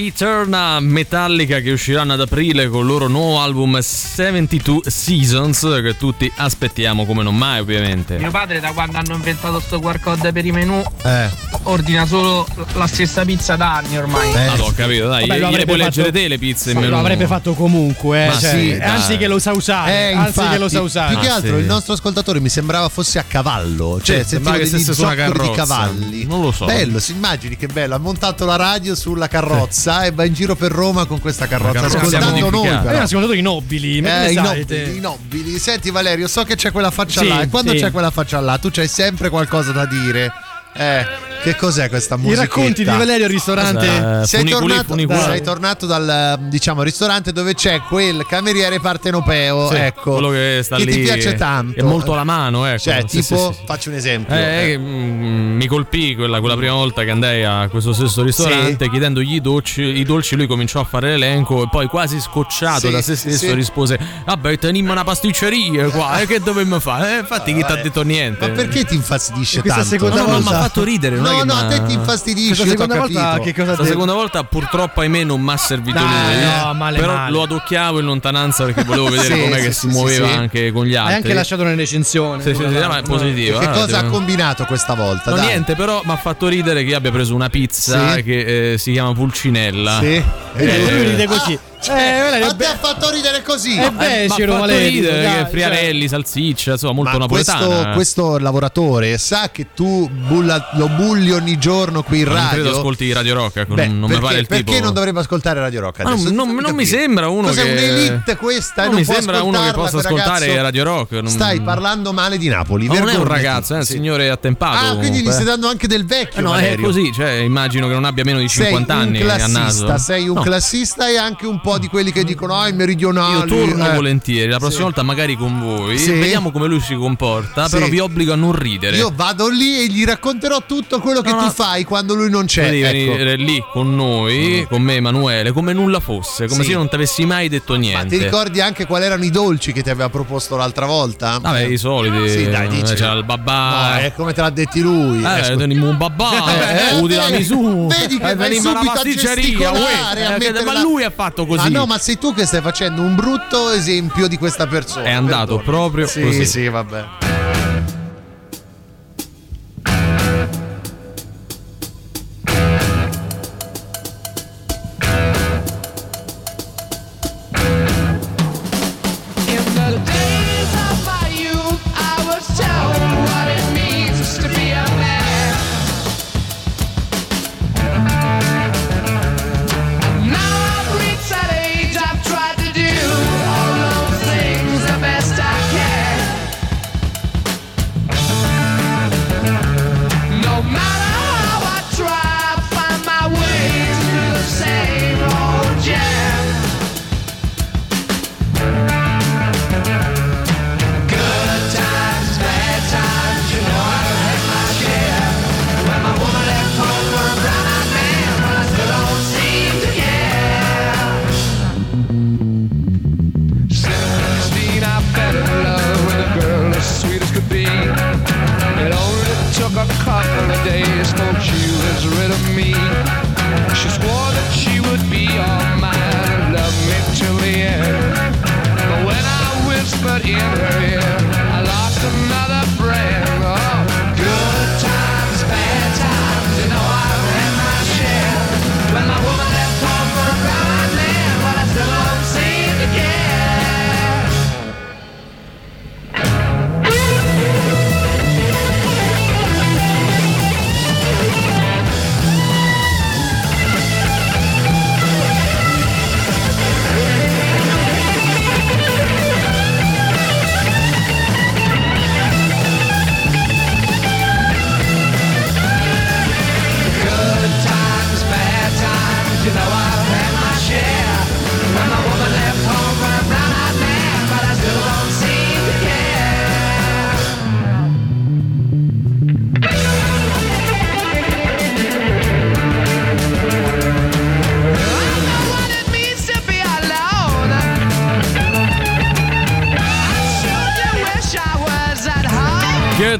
Eterna
Metallica che usciranno ad aprile con il loro nuovo album 72 Seasons che tutti aspettiamo come non mai ovviamente.
Mio padre da quando hanno inventato sto QR code per i menù
Eh.
ordina solo la stessa pizza da anni ormai.
Ah, no, ho capito, dai,
Vabbè, avrebbe
puoi
fatto-
leggere te le pizze in
Lo avrebbe fatto comunque, eh,
Ma
cioè,
sì,
anzi che lo sa usare,
Eh,
anzi
infatti,
che lo sa usare.
Più che
Ah,
altro
sì.
il nostro ascoltatore mi sembrava fosse a cavallo, cioè
Sì, sembrava che stesse su una
zoccoli di
carrozza.
cavalli.
Non lo so.
Bello, si immagini che bello, ha montato la radio sulla carrozza e va in giro per Roma con questa carrozza,
carrozza
ascoltando noi però.
Eh, ascoltatori nobili,
Eh, i, nobili, i nobili. Senti Valerio, so che c'è quella faccia
Sì,
là e quando
sì.
c'è quella faccia là tu c'hai sempre qualcosa da dire. Eh, che cos'è questa
I
musica?
racconti di Valerio al ristorante.
Eh,
Sei
funiculi,
tornato,
funiculi.
sei tornato dal diciamo ristorante dove c'è quel cameriere partenopeo,
Sì,
ecco,
quello che sta lì
ti piace tanto.
È molto alla mano, ecco.
Cioè,
Sì,
tipo,
sì, sì.
faccio un esempio.
Eh, eh, mm, mi colpì quella, quella prima volta che andai a questo stesso ristorante chiedendogli i dolci, i dolci, lui cominciò a fare l'elenco e poi quasi scocciato
Sì,
da se stesso
sì.
rispose vabbè teniamo una pasticceria qua e che dovemmo fare? Eh, infatti chi ti ha detto niente?
Ma perché ti infastidisce
Questa
tanto?
seconda
No, ha fatto ridere. non è
No,
che
no, a te ti io t'ho
seconda volta che cosa detto?
seconda volta purtroppo ahimè non mi ha servito
Dai,
lui.
no, male,
però
male.
lo adocchiavo in lontananza perché volevo vedere
Sì,
com'è
sì,
che
sì,
si muoveva
sì, sì.
anche con gli altri.
Hai anche lasciato una recensione.
Sì, sì, sì, ma è positivo.
Che
ah,
cosa ha combinato questa volta?
No,
Dai.
niente, però mi ha fatto ridere che io abbia preso una pizza che eh, si chiama Pulcinella.
Sì.
Eh, lui ride così.
Cioè, a te ha fatto ridere così.
Becero,
ma ha fatto
Valerio,
ridere,
cioè.
friarelli, salsiccia, insomma, molto
Ma
napoletana.
questo, questo lavoratore sa che tu bulla- lo bulli ogni giorno qui in
Non
radio.
credo ascolti Radio Rock, ecco,
Beh,
non, non mi
perché,
pare il tipo.
perché non dovrebbe ascoltare Radio Rock
Ma
adesso?
non, non- non mi sembra uno
Cos'è
che
un'elite questa?
Non
non
mi sembra uno che possa ascoltare? Radio Rock. non-
Stai parlando male di Napoli.
Ma non è un ragazzo, è un signore attempato.
Ah, quindi gli stai dando anche del vecchio.
Eh no, è così, cioè immagino che non abbia meno di 50
sei
anni
un
a
classista,
naso.
sei un
No.
classista e anche un po' di quelli che dicono ah, i meridionali.
Io torno
eh.
volentieri, la prossima
Sì.
volta magari con voi,
Sì.
vediamo come lui si comporta,
Sì.
però vi obbligo a non ridere.
Io vado lì e gli racconterò tutto quello che
No,
tu
no.
fai quando lui non c'è.
Devi
ecco.
venire lì con noi, con me Emanuele, come nulla fosse, come se io non ti avessi mai detto
Ma
niente.
ti ricordi anche quali erano i dolci che ti aveva proposto l'altra volta?
Vabbè, i soliti.
Sì, dai, dici.
C'era il babà.
No, è come te l'ha detti lui.
Eh, teniamo un babà,
Eh,
eh, la misura.
Vedi che
eh, veniva
subito a gesticolare, a
Eh, ma lui ha fatto così.
Ah no, ma sei tu che stai facendo un brutto esempio di questa persona.
È andato
Perdona.
proprio
sì,
così.
Sì, vabbè.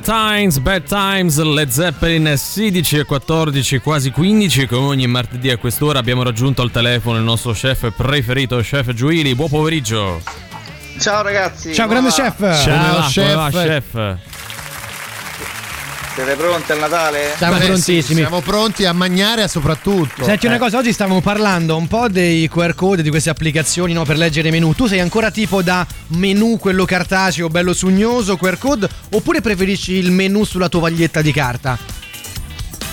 Times, bad times,
Led Zeppelin 16 e 14, quasi 15. Come ogni martedì a quest'ora abbiamo raggiunto al telefono il nostro chef preferito, chef Giuili. Buon pomeriggio.
Ciao ragazzi.
Ciao, grande
va?
chef.
Va, come va, chef?
Siete pronti al Natale?
Siamo
Beh, sì,
prontissimi.
siamo pronti a mangiare soprattutto.
Senti una
Eh.
cosa, oggi stavamo parlando un po' dei QR code, di queste applicazioni no, per leggere i menu. Tu sei ancora tipo da menu quello cartaceo, bello sugnoso, QR code, oppure preferisci il menu sulla tovaglietta di carta?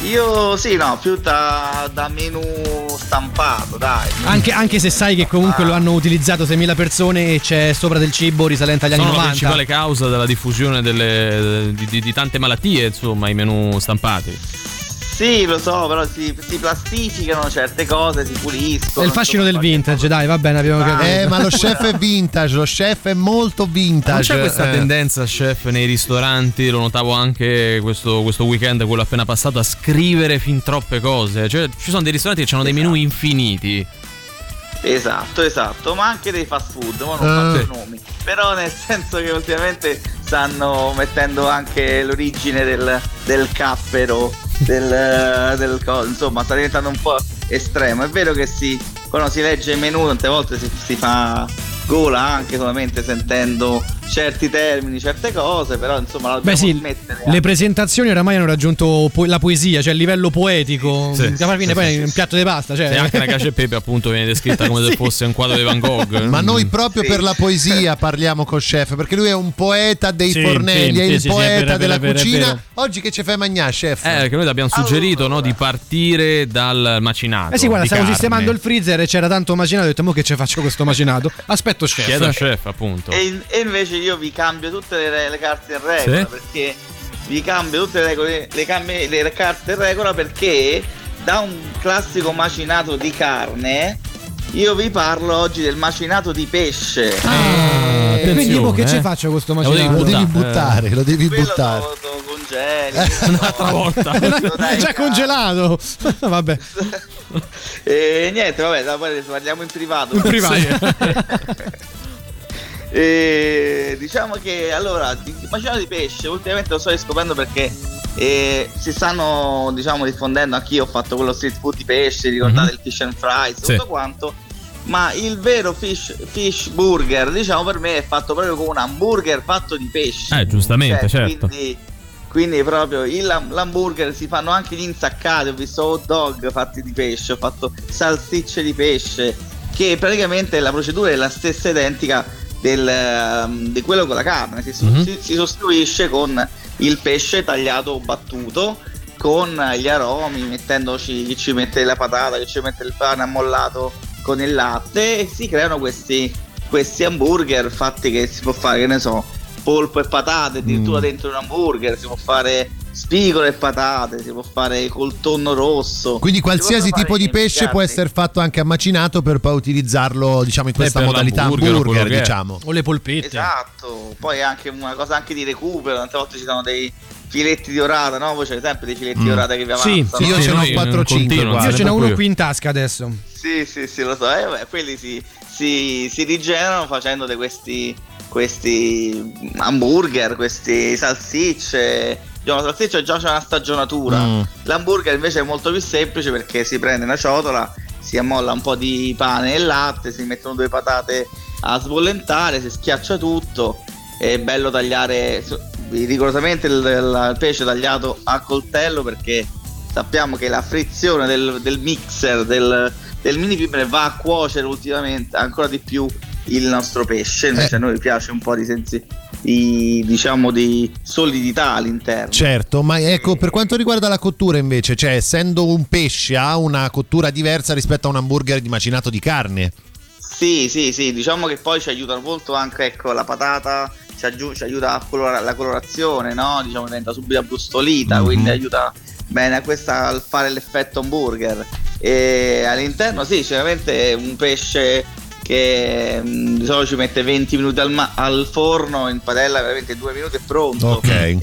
Io sì, no, più da, da menu stampato, dai.
Anche, anche se sai che comunque lo hanno utilizzato 6.000 persone e c'è sopra del cibo risalente agli anni
Sono la
90.
principale causa della diffusione delle- di, di- di tante malattie, insomma, i menu stampati.
Sì, lo so, però si, si plastificano certe cose, si puliscono.
È il fascino del vintage, dai, va bene, abbiamo capito.
Eh, ma lo chef è vintage, lo chef è molto vintage.
Non c'è questa
eh.
tendenza, chef, nei ristoranti, lo notavo anche questo, questo weekend, quello appena passato, a scrivere fin troppe cose. Cioè, ci sono dei ristoranti che hanno dei menu infiniti.
Esatto, esatto, ma anche dei fast food, ma non
Ah.
faccio nomi. Però nel senso che ultimamente stanno mettendo anche l'origine del, del cappero, del, del co- insomma sta diventando un po' estremo. È vero che si, quando si legge il menù tante volte si, si fa gola anche solamente sentendo certi termini, certe cose, però insomma la
Beh sì, le presentazioni oramai hanno raggiunto po- la poesia, cioè il livello poetico.
Sì,
che alla fine
sì,
poi
sì,
un piatto di pasta. Cioè.
E anche la cacio e pepe appunto viene descritta come se fosse un quadro di Van Gogh.
Ma
Mm.
noi proprio per la poesia parliamo con chef, perché lui è un poeta dei
Sì,
fornelli,
sì,
è il
sì,
poeta
sì, è vero, è
della
vero, è
cucina.
vero.
Oggi che ci fai mangiare, chef?
Eh, perché noi ti abbiamo suggerito no, di partire dal macinato.
Eh sì, guarda, stavo
carne.
sistemando il freezer e c'era tanto macinato. Ho detto, mo che ci faccio questo macinato? Aspetto chef.
Chiedo al chef, appunto.
E, e invece io vi cambio tutte le, le carte in regola
Sì?
perché vi cambio tutte le, regole, le, cambio- le carte in regola perché da un classico macinato di carne io vi parlo oggi del macinato di pesce.
Ah, e quindi mo che
eh.
ci faccio questo
Lo
macinato?
devi buttare, lo devi
Quello
buttare.
lo, lo congeli.
Un'altra volta.
Lo dai
Già congelato. Vabbè.
E niente, vabbè, da poi ne parliamo in privato.
In privato.
E diciamo che allora, il macinato di pesce ultimamente lo sto riscoprendo perché eh, si stanno diciamo diffondendo, anch'io ho fatto quello street food di pesce, ricordate il fish and fries,
Sì.
tutto quanto. Ma il vero fish, fish burger, diciamo per me, è fatto proprio come un hamburger fatto di pesce.
Eh, giustamente,
Cioè,
certo.
Quindi, quindi proprio il, l'hamburger si fanno anche gli insaccati, ho visto hot dog fatti di pesce, ho fatto salsicce di pesce, che praticamente la procedura è la stessa identica del, ehm, di quello con la carne, si,
Mhm.
si- si sostituisce con il pesce tagliato o battuto con gli aromi, mettendoci chi ci mette la patata, chi ci mette il pane ammollato con il latte e si creano questi, questi hamburger fatti che si può fare, che ne so, polpo e patate addirittura
Mm.
dentro un hamburger, si può fare spigolo e patate, si può fare col tonno rosso.
Quindi
Si
qualsiasi tipo di pesce può essere fatto anche a macinato per poi utilizzarlo, diciamo, in questa
per
modalità hamburger,
è.
diciamo.
O le polpette.
Esatto, poi è anche una cosa anche di recupero, tante volte ci sono dei filetti di orata, no? Voi c'è sempre dei filetti
Mm.
di orata che vi avanzano.
Sì,
Sì, io ce n'ho
noi
4-5
continuo,
qua.
Io ce n'ho uno qui in tasca adesso.
Sì, sì, sì, lo so. E vabbè, quelli si, si, si rigenerano facendo questi, questi hamburger, questi salsicce. Diciamo, la salsiccia già c'è una stagionatura.
Mm.
L'hamburger invece è molto più semplice perché si prende una ciotola, si ammolla un po' di pane e latte, si mettono due patate a sbollentare, si schiaccia tutto. È bello tagliare rigorosamente il, il pesce tagliato a coltello perché sappiamo che la frizione del, del mixer del, del mini pimer va a cuocere ultimamente ancora di più il nostro pesce invece
Eh.
a noi piace un po' di sensi di, diciamo di solidità all'interno
Certo, ma ecco, per quanto riguarda la cottura invece, cioè essendo un pesce ha una cottura diversa rispetto a un hamburger di macinato di carne.
Sì, sì, sì, diciamo che poi ci aiuta molto anche ecco, la patata, ci, aggiu- ci aiuta a colora- la colorazione, no? Diciamo diventa subito abbrustolita,
Mhm.
quindi aiuta bene a questa al fare l'effetto hamburger. E all'interno sì, sicuramente è un pesce che mh, di solito ci mette 20 minuti al, ma- al forno, in padella veramente 2 minuti è pronto.
Ok.
E,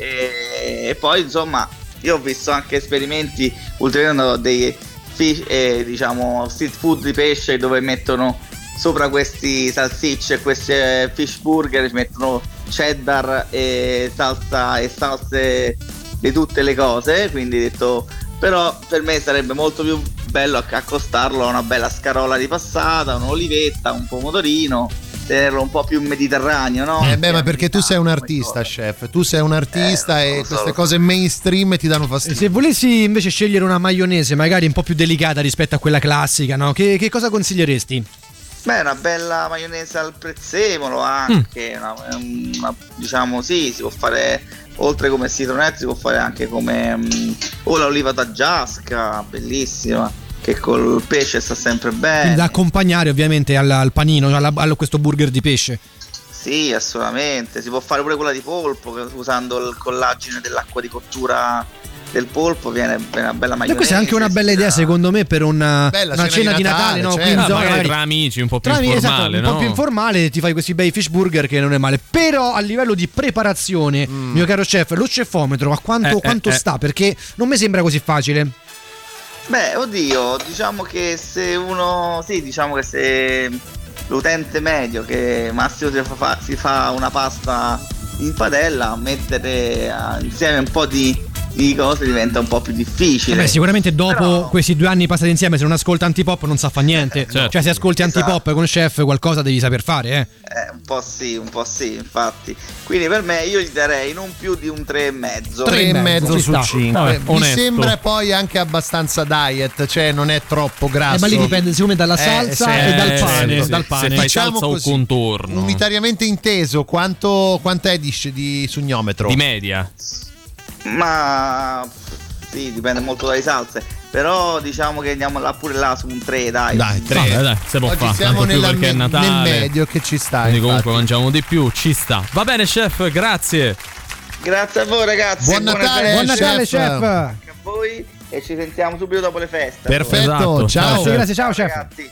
e poi insomma io ho visto anche esperimenti ulteriori dei fish, eh, diciamo street food di pesce dove mettono sopra questi salsicce e questi eh, fish burger ci mettono cheddar e salsa e salse di tutte le cose quindi ho detto però per me sarebbe molto più bello acc- accostarlo a una bella scarola di passata un'olivetta un pomodorino tenerlo un po' più mediterraneo no?
Eh beh, ma perché tu sei un artista, chef. Tu sei un artista
Eh,
e
so,
queste
so.
cose mainstream ti danno fastidio.
se volessi invece scegliere una maionese, magari un po' più delicata rispetto a quella classica, no? Che, che cosa consiglieresti?
Beh, una bella maionese al prezzemolo anche, una- una- diciamo sì, si può fare oltre come citronette, si può fare anche come mm, o l'oliva taggiasca, bellissima, che col pesce sta sempre bene.
Da accompagnare ovviamente al, al panino, alla- a questo burger di pesce.
Sì, assolutamente, si può fare pure quella di polpo usando il collagine dell'acqua di cottura del polpo viene una bella
E
maionese.
questa è anche una bella idea secondo me per una,
Bella
una
cena
cena
di
di Natale,
Natale,
no?
certo.
Qui in
Ah,
zona,
magari
magari-
tra amici, un po' più
Tra amici, esatto,
informale,
un po'
no?
più informale, ti fai questi bei fish burger che non è male. Però a livello di preparazione, mio caro chef, lo cefometro a quanto,
Mm. Eh, eh,
quanto
eh.
sta? Perché non mi sembra così facile.
Beh, oddio, diciamo che se uno, sì, diciamo che se l'utente medio che massimo si fa, si fa una pasta in padella, mettere eh, insieme un po' di di cose diventa un po' più difficile.
Beh, sicuramente dopo questi due anni passati insieme, se non ascolta antipop non sa fa niente.
Certo.
Cioè, se ascolti
Esatto.
antipop con chef, qualcosa devi saper fare, eh.
Eh, un po' sì, un po' sì, infatti. Quindi per me io gli darei non più di un 3,5.
3 e mezzo su 5 mi
onesto.
sembra poi anche abbastanza diet cioè non è troppo grasso
Eh, ma lì dipende secondo me dalla salsa
Eh,
e dal pane.
sì,
dal
sì.
pane.
Se fai salsa o
contorno.
unitariamente inteso quanto quant'è di, di sugnometro
Di media.
Ma sì, dipende molto dalle salse. Però diciamo che andiamo là pure là su un 3, dai.
Dai, tre.
Vabbè, dai, si può
Oggi
fare.
siamo nella
perché è
me-
Natale.
nel medio che ci sta
Quindi
infatti.
comunque mangiamo di più, ci sta. Va bene, chef, grazie.
Grazie a voi ragazzi.
Buon Natale. Buon Natale, chef.
Anche a voi e ci sentiamo subito dopo le feste.
Perfetto,
Esatto,
ciao.
ciao.
Grazie, ciao, chef.
Ragazzi.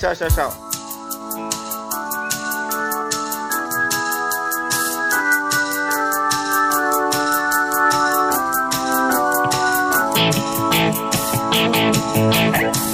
Ciao ciao ciao.
Thank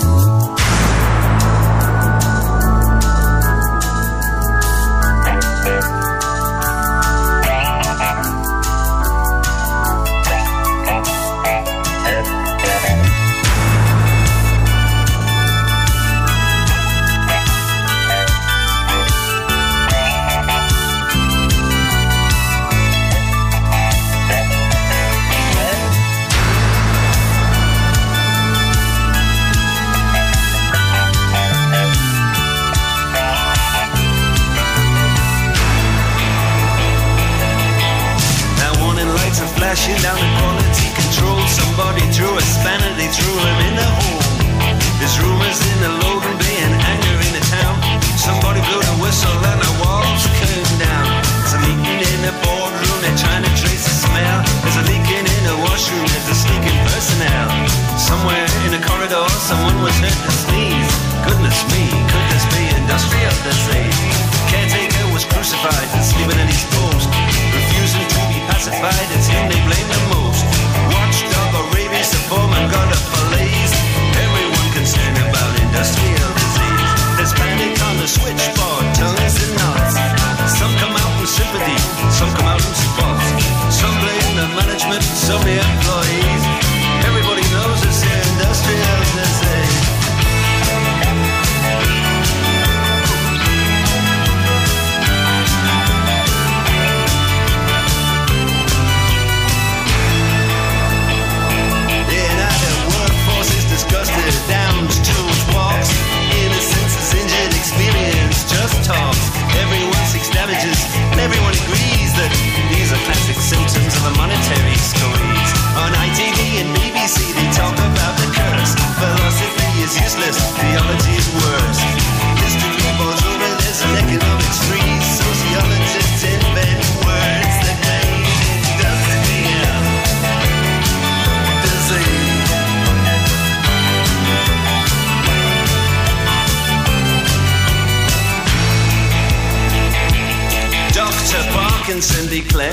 a sneaking personnel. Somewhere in the corridor, someone was heard to sneeze. Goodness me, could this be industrial disease? Caretaker was crucified and sleeping in his post. Refusing to be pacified, it's him they blame the most. Watchdog or rabies, the foreman got a police. Everyone concerned about industrial disease. There's panic on the switchboard, tongues and knots. Some come out in sympathy, some come out in support. Some blame the management, some the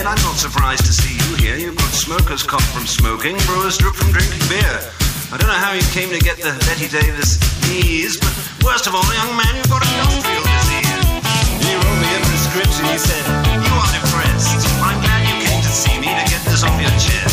declared, I'm not surprised to see you here. You've got smoker's cough from smoking, brewer's drip from drinking beer. I don't know how you came to get the Betty Davis knees, but worst of all, young man, you've got industrial disease. He wrote me a prescription, he said, You are depressed. I'm glad you came to see me to get this off your chest.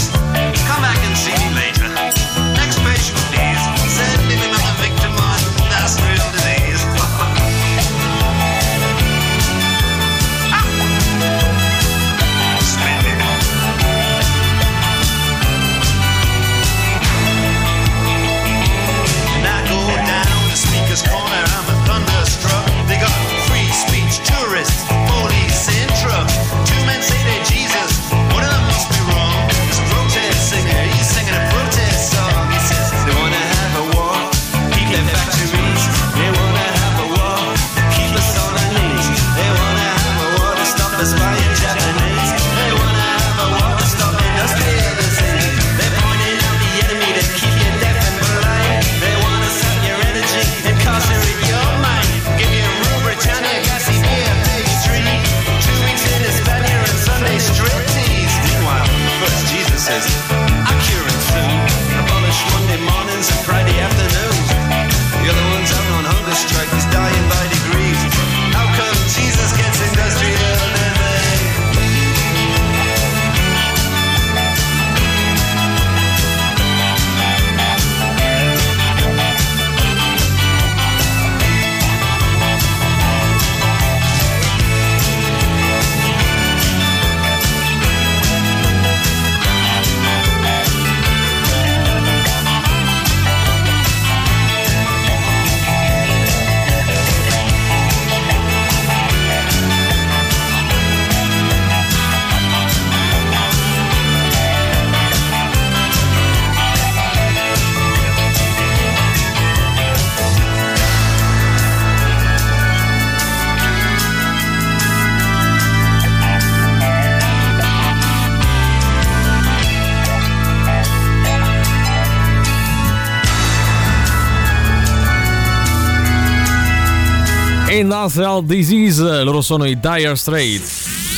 Industrial Disease,
loro sono i Dire Straits.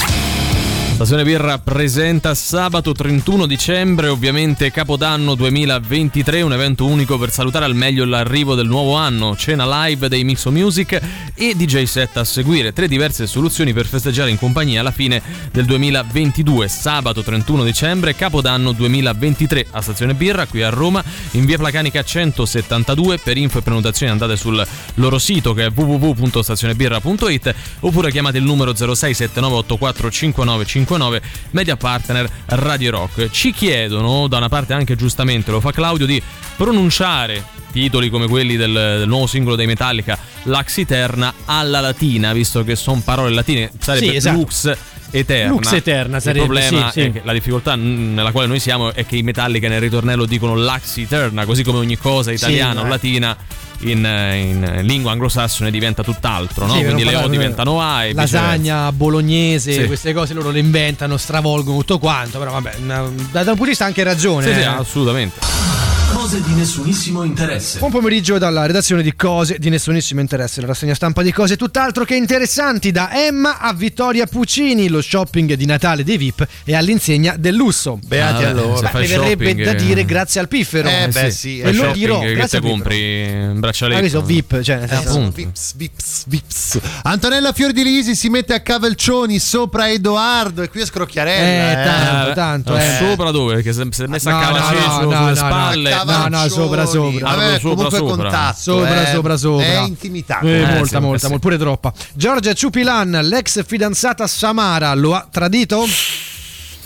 Stazione Birra presenta sabato 31 dicembre, ovviamente Capodanno 2023, un evento unico per salutare al meglio l'arrivo del nuovo anno, cena live dei Mixo Music e DJ set a seguire, tre diverse soluzioni per festeggiare in compagnia alla fine del 2022, sabato 31 dicembre, Capodanno 2023 a Stazione Birra qui a Roma, in via Placanica 172, per info e prenotazioni andate sul loro sito che è www.stazionebirra.it oppure chiamate il numero 0679845959 media partner Radio Rock. Ci chiedono, da una parte anche giustamente lo fa Claudio, di pronunciare titoli come quelli del, del nuovo singolo dei Metallica, Lux Eterna, alla latina, visto che sono parole latine, sarebbe
Sì, esatto.
Lux Eterna.
Lux Eterna sarebbe,
Il problema
sì, sì.
la difficoltà nella quale noi siamo è che i Metallica nel ritornello dicono Lux Eterna, così come ogni cosa italiana
Sì,
o
eh.
latina in, in lingua anglosassone diventa tutt'altro, no?
Sì,
Quindi le O diventano A e
Lasagna, bolognese,
Sì.
queste cose loro le inventano, stravolgono tutto quanto. Però vabbè, da, un punto di vista ha anche ragione.
Sì, sì,
eh.
assolutamente.
Cose di nessunissimo interesse.
Buon pomeriggio dalla redazione di Cose di nessunissimo interesse, la rassegna stampa di cose tutt'altro che interessanti da Emma a Vittoria Puccini, lo shopping di Natale dei VIP è all'insegna del lusso.
Beati
Ah,
a loro.
se
Beh, verrebbe
shopping,
da
eh.
dire grazie al piffero.
Eh, beh, sì,
e lo dirò.
che
Grazie
te compri un
Ah,
braccialetto.
questi sono VIP, cioè nel senso-
appunto.
Vips, vips, vips. Antonella Fiordilisi si mette a cavalcioni sopra Edoardo e qui è scrocchiarella.
Eh, tanto, tanto, eh.
Sopra dove? Perché se, se è messa
No,
a
no,
cavaceggio
no,
sulle
no, no,
spalle.
no, no, sopra, sopra.
Vabbè,
sopra,
comunque
sopra.
contatto.
Sopra,
eh.
sopra, sopra.
È intimità.
Eh,
Eh,
molta,
sì,
molta,
sì.
molta, pure troppa. Giorgia Ciupilan, l'ex fidanzata Samara, lo ha tradito?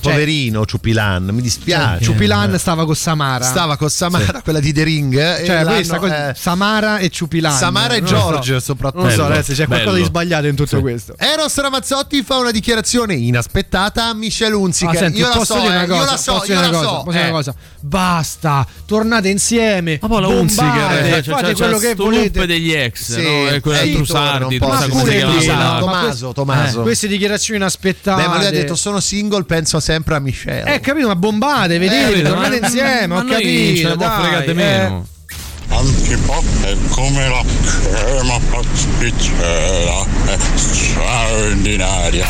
Cioè,
Poverino Ciupilan, mi dispiace.
Ciupilan stava con Samara.
Stava con Samara, quella di The Ring. e
Cioè, questa
eh,
Samara e Ciupilan.
Samara e
lo so.
George, soprattutto.
Non so, adesso c'è qualcosa
bello.
di sbagliato in tutto questo.
Eros Ramazzotti fa una dichiarazione inaspettata a Michelle Hunziker.
Ah, senti,
io la so, eh,
cosa,
io la so,
posso
io la so. eh.
una cosa. Basta, tornate insieme.
Ma poi la Hunziker, cioè,
fate
cioè,
quello
c'è
che volete.
degli ex,
Sì,
no? E quella
eh,
Trusardi, so
sì,
la-
ma
Tommaso,
que-
Tommaso.
eh, queste dichiarazioni inaspettate.
Beh, ma lui ha detto sono single, penso sempre a Michelle.
Eh, capito, ma bombate, vedete,
Eh,
tornate
ma-
insieme,
ma
ho capito. dai, eh.
meno.
Antipop è come la crema pasticcera, è straordinaria.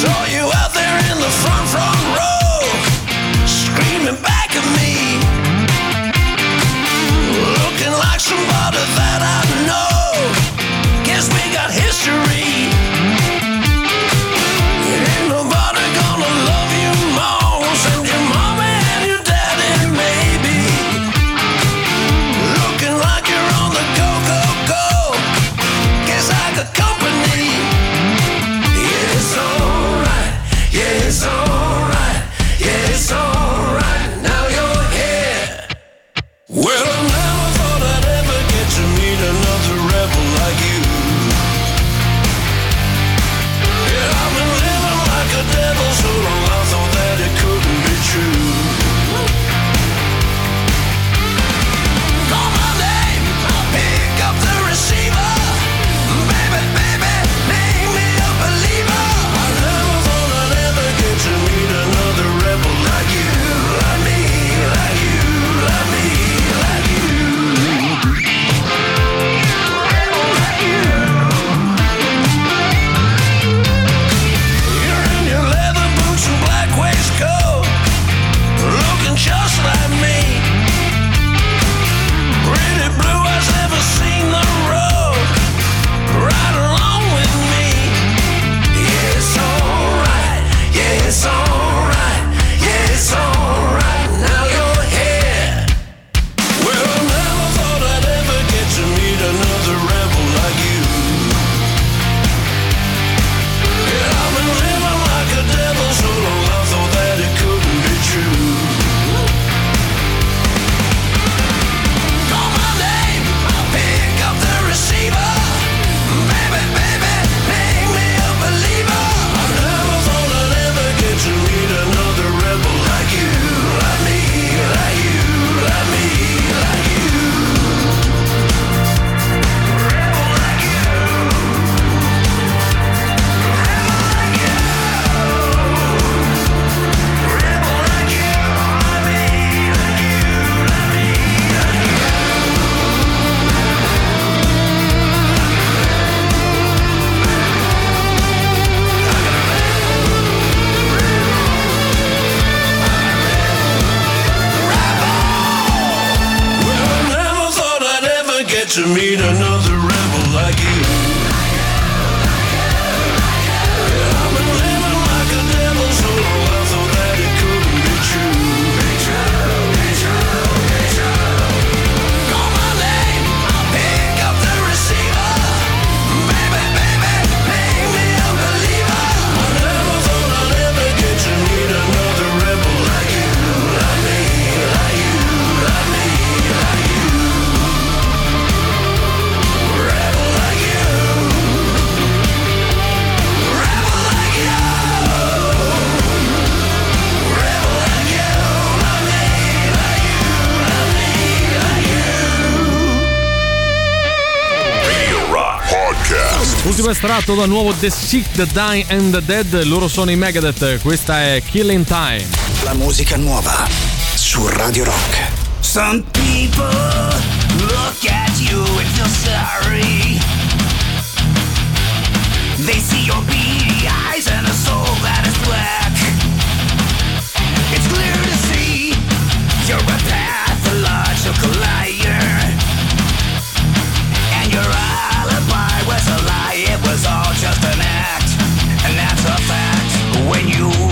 Saw you out there in the front, front
Podcast.
Ultimo estratto dal nuovo The Sick, The Dying and The Dead. Loro sono i Megadeth. Questa è Killing Time.
La musica nuova su Radio Rock.
Some people look at you and feel sorry. They see your beady eyes and a soul that is black. It's clear to see you're a pathological liar. Just an act. And that's a fact. When you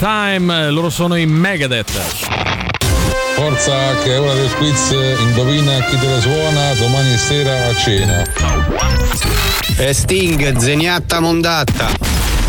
Time,
loro sono i Megadeth.
Forza che è ora del quiz, indovina chi te la suona domani sera a cena.
E Sting, zeniatta mondatta.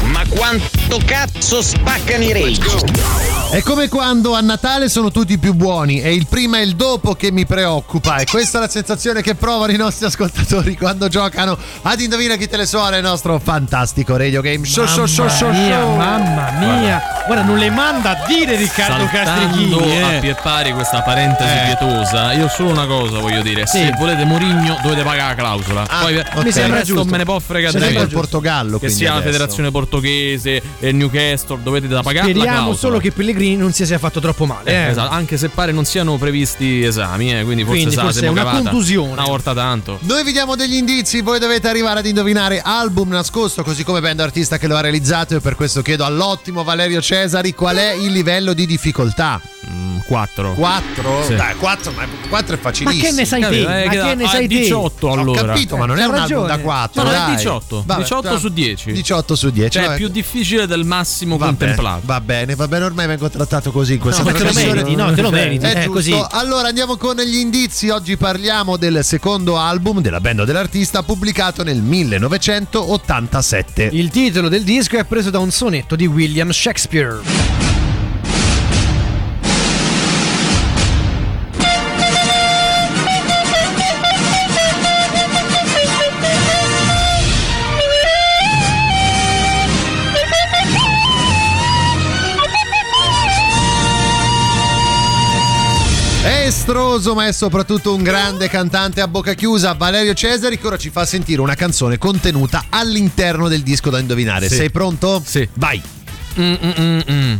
Ma quanto cazzo spaccano i rage?
È come quando a Natale sono tutti più buoni, è il prima e il dopo che mi preoccupa. E questa è la sensazione che provano i nostri ascoltatori quando giocano ad Indovina chi te le suona il nostro fantastico radio game show. show, show, show,
Mamma mia,
show.
mamma mia. Guarda, non le manda a dire Riccardo Castrichini.
a
Eh.
pie pari questa parentesi
Eh.
pietosa, io solo una cosa voglio dire:
Sì.
se volete Mourinho dovete pagare la clausola.
Ah,
Poi
ok.
mi sembra
giusto.
me ne può fregare me.
il Portogallo,
Che sia la
adesso.
federazione portoghese e il Newcastle, dovete da pagare la
Speriamo
clausola.
solo che Pellegrini non si sia fatto troppo male.
Eh,
eh.
esatto, anche se pare non siano previsti esami, eh, quindi forse,
Quindi
sa,
forse è una
cavata
contusione.
Una volta tanto.
Noi vi diamo degli indizi, voi dovete arrivare ad indovinare album nascosto, così come band artista che lo ha realizzato. E per questo chiedo all'ottimo Valerio Cesari qual è il livello di difficoltà.
4.
4?
Sì.
Dai, 4, ma 4 è facilissimo.
Ma che ne sai te?
Capito?
Ma
Eh,
che
che
ne sai
a
te?
18
Ho
allora.
capito, ma non
Eh,
è un album da
ragione.
4.
No, no, è
dai.
18.
Vabbè,
18
però-
su 10.
18 su 10.
Cioè, è più difficile del massimo
Va bene,
contemplato.
va bene, va bene, ormai vengo trattato così in questa
No, ma te lo
trasmissione.
meriti, no, te lo meriti,
È
eh, così.
Allora andiamo con gli indizi. Oggi parliamo del secondo album della band dell'artista pubblicato nel 1987.
Il titolo del disco è preso da un sonetto di William Shakespeare.
È estroso, ma è soprattutto un grande cantante a bocca chiusa, Valerio Cesari, che ora ci fa sentire una canzone contenuta all'interno del disco da indovinare.
Sì.
Sei pronto?
Sì.
Vai.
Mm, mm, mm.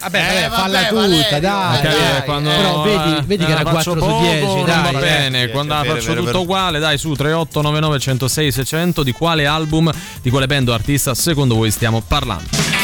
Vabbè,
Eh,
falla
vabbè,
tutta,
Valerio,
dai.
dai,
dai.
quando
Però vedi, vedi che
eh,
era
la
4
faccio
su
poco,
10,
non
dai.
va bene. Quando la faccio
vero,
tutto
vero.
uguale, dai, su 3899 106 600 di quale album, di quale band o artista secondo voi stiamo parlando?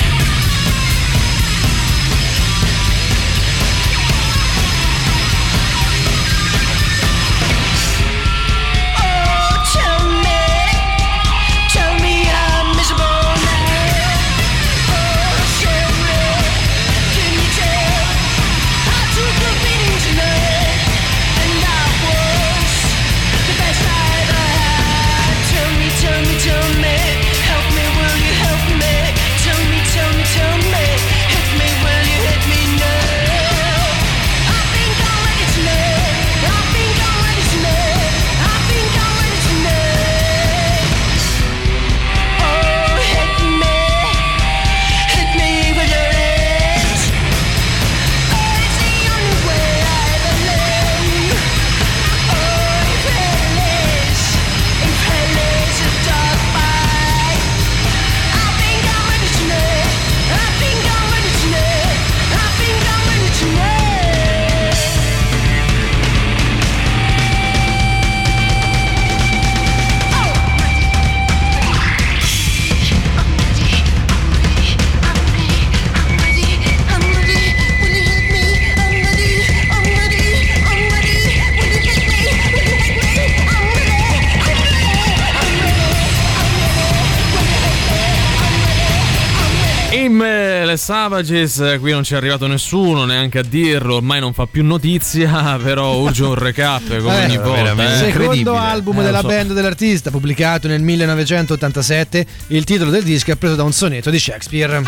Savages, eh, qui non ci è arrivato nessuno neanche a dirlo, ormai non fa più notizia, però urge un recap come
Eh,
ogni volta. eh.
Secondo album
Eh,
della
so.
band dell'artista, pubblicato nel 1987, il titolo del disco è preso da un sonetto di Shakespeare.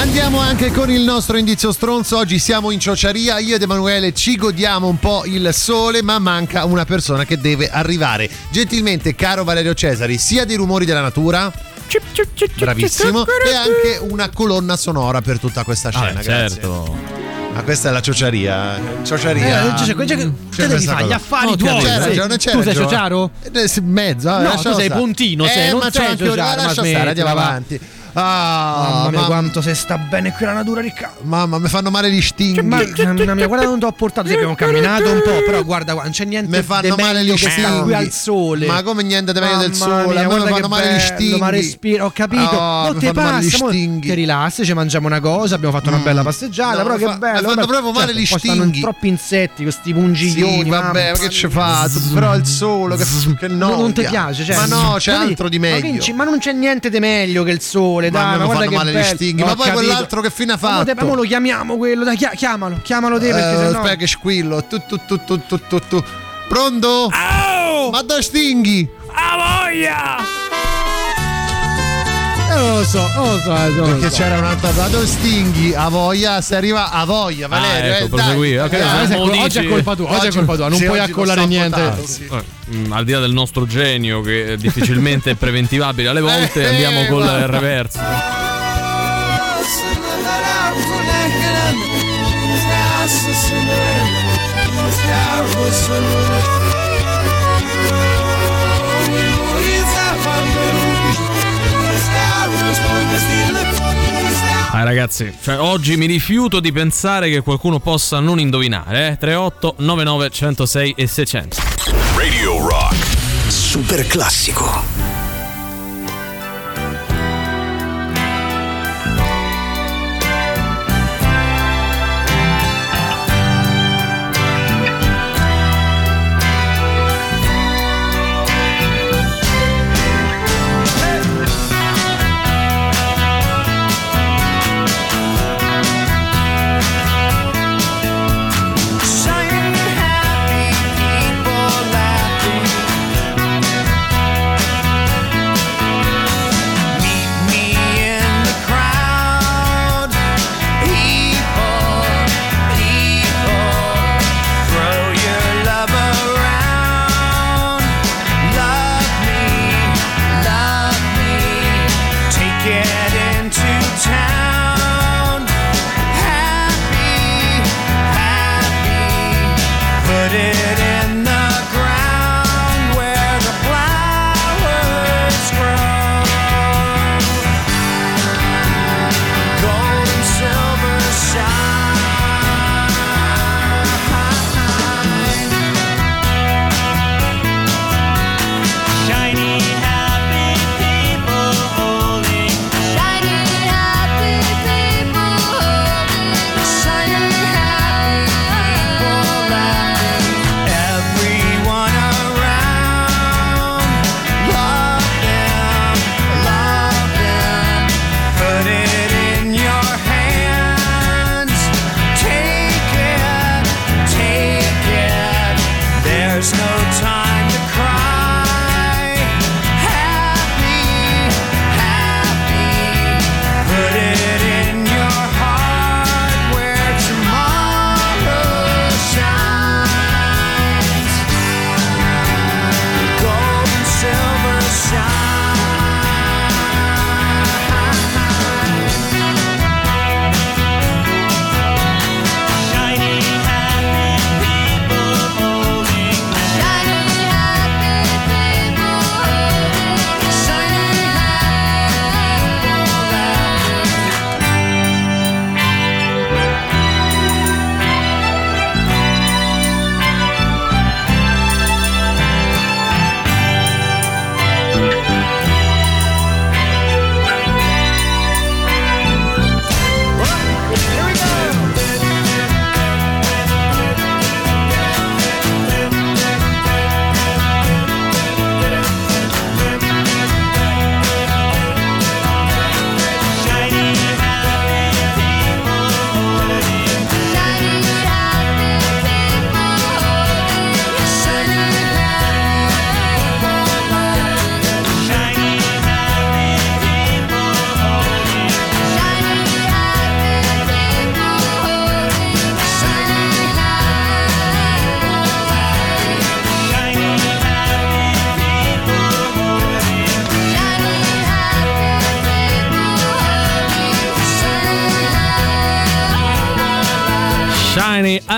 Andiamo anche con il nostro indizio stronzo. Oggi siamo in ciociaria. Io ed Emanuele ci godiamo un po' il sole, ma manca una persona che deve arrivare. Gentilmente, caro Valerio Cesari, sia dei rumori della natura. Bravissimo. E anche una colonna sonora per tutta questa scena.
Ah,
grazie.
certo.
Ma questa è la ciociaria. Ciociaria.
Eh, cioè, cioè, che
C'è
devi fare? Gli affari
No,
tuoi.
C'è ragione, c'è
Tu sei ciociaro?
Eh, Mezzo, eh,
No, tu sei puntino,
Eh,
sei, non
ma c'ho anche
ma
Lascia stare, andiamo
va.
avanti. Ah,
Mamma mia,
ma-
quanto se sta bene qui la natura ricca.
Mamma, mi fanno male gli stinghi.
Ma mamma mia, guarda dove ho portato. Sì, abbiamo camminato un po', però guarda, non c'è niente
Mi fanno male gli stinghi.
qui al sole.
Ma come niente di meglio del sole?
mia,
A me mi fanno male gli
bello,
stinghi.
Ma respiro, ho capito.
Oh,
non ti
gli
passa,
stinghi.
ti rilassi, ci mangiamo una cosa, abbiamo fatto una bella passeggiata,
No,
però
mi
che
fa- mi
bello.
fanno proprio male
certo,
gli
poi stanno
stinghi.
troppi insetti, questi pungiglioni.
Sì, vabbè, ma che ci fa? Però il sole, che,
No, non ti piace, cioè,
Ma no, c'è altro di meglio.
Ma, non c'è niente di meglio che il sole,
Ma
dai,
a me
ma
mi
guarda
fanno
che
male gli
bello.
stinghi.
Ho
Ma poi
capito.
quell'altro che fine ha
Ma mo te-
fatto?
ma lo chiamiamo quello, dai, chia- chiamalo, chiamalo te perché
Eh,
sennò...
Aspetta che squillo. Tu, tu, tu, tu, tu, tu, tu. Pronto? Ma dove stinghi?
A voglia! Eh, non lo so, non lo so. eh, non lo
Perché
so.
c'era un'altra dove stinghi? A voglia, se arriva a voglia, Valerio.
Ah, ecco,
eh,
proseguì.
dai.
Ok,
Dai,
se
Oggi è
dici-
è colpa tua, oggi è
Oggi-
colpa tua, non puoi accollare niente.
sì.
Eh, mm, al di là del nostro genio che è difficilmente è preventivabile alle volte,
Eh,
andiamo col
guarda.
reverso. Ah, ragazzi, cioè, oggi mi rifiuto di pensare che qualcuno possa non indovinare. Eh? 38 99 106 e 600.
Radio Rock. Super classico.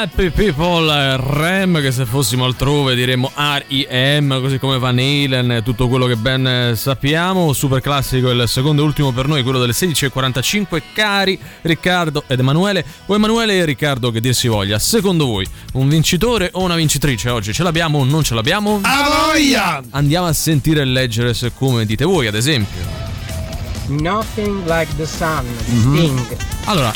Happy People
Rem che se fossimo altrove diremmo R.E.M. così come Van Halen tutto quello che ben eh, sappiamo super classico il secondo e ultimo per noi quello delle 16.45 cari Riccardo ed Emanuele o Emanuele e Riccardo che dir si voglia secondo voi un vincitore o una vincitrice oggi ce l'abbiamo o non ce l'abbiamo?
A voglia!
andiamo a sentire e leggere se come dite voi ad esempio
Nothing like the sun, di
Mhm.
Sting.
allora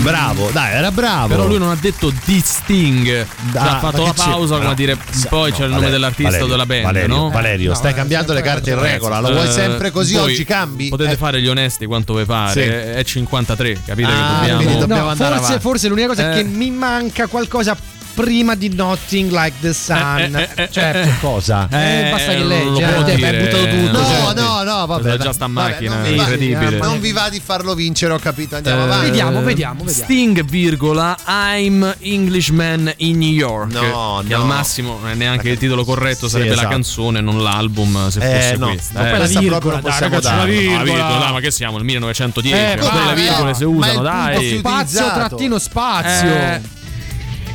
Bravo, dai, era bravo.
Però lui non ha detto di Sting,
Ah,
ha fatto la pausa come
No,
a dire
sa-
poi
no,
c'è il nome
Valerio,
dell'artista o
Valerio,
della band,
Valerio,
no?
Valerio, stai cambiando le carte in regola. Lo vuoi
Eh,
sempre così?
voi
Oggi cambi?
Potete
Eh.
fare gli onesti quanto vi pare.
Sì.
È 53, capite
Ah,
che dobbiamo.
dobbiamo
No,
andare
forse,
avanti.
forse l'unica cosa è
Eh.
che mi manca qualcosa prima di Nothing Like the Sun.
Eh, eh, eh,
certo.
eh,
Cosa?
Eh, basta che
non
leggi. eh,
dire.
hai buttato tutto.
No,
cioè.
no, no, vabbè.
già sta in
vabbè,
macchina,
non
è
vi va-
incredibile.
Non vi va di farlo vincere, ho capito. Andiamo
Eh,
avanti.
Vediamo, vediamo, vediamo.
Sting, virgola, I'm Englishman in New York.
No,
che
no.
al massimo non è neanche il titolo corretto,
Sì,
sarebbe la
esatto.
canzone, non l'album, se
Eh,
fosse
no.
questa.
Ma
eh.
poi la
Questa
virgola, dai,
possiamo
la
darla.
virgola.
La virgola, dai, ma che siamo? Il 1910.
Eh,
ma poi le
basta.
virgole si
è
usano, dai.
Spazio, trattino, spazio.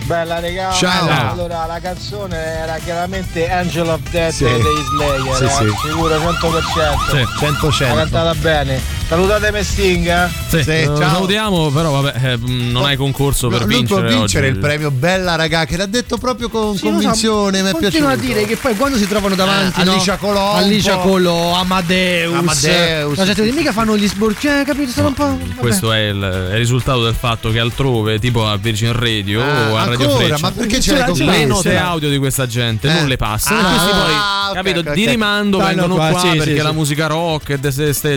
Bella regà,
Ciao.
allora la canzone era chiaramente Angel of Death
Sì.
dei Slayer,
Sì,
eh,
sì.
sicuro 100%.
Sì.
100
Ha
100.
cantata bene. Salutatemi Sting. eh.
Sì,
Sì,
eh,
ciao.
salutiamo, però vabbè, eh, non hai concorso per
No, lui
vincere.
può vincere
oggi.
il premio Bella raga che l'ha detto proprio con
Sì, lo so,
convinzione mi è
Continua
piaciuto
a dire che poi quando si trovano davanti
Eh,
no?
Alicia Colombo.
Alicia Colò, Amadeus,
Amadeus,
la gente
sì.
mica fanno gli sborchi, eh, capito? Sono un po'. vabbè.
Questo è il, è il risultato del fatto che altrove, tipo a Virgin Radio
Ah,
o a Radio
ancora?
Freccia,
Ma perché ce l'hai con
le note audio di questa gente
Eh.
non le passano.
Ah,
questi poi, capito, di rimando vengono
qua,
perché la musica rock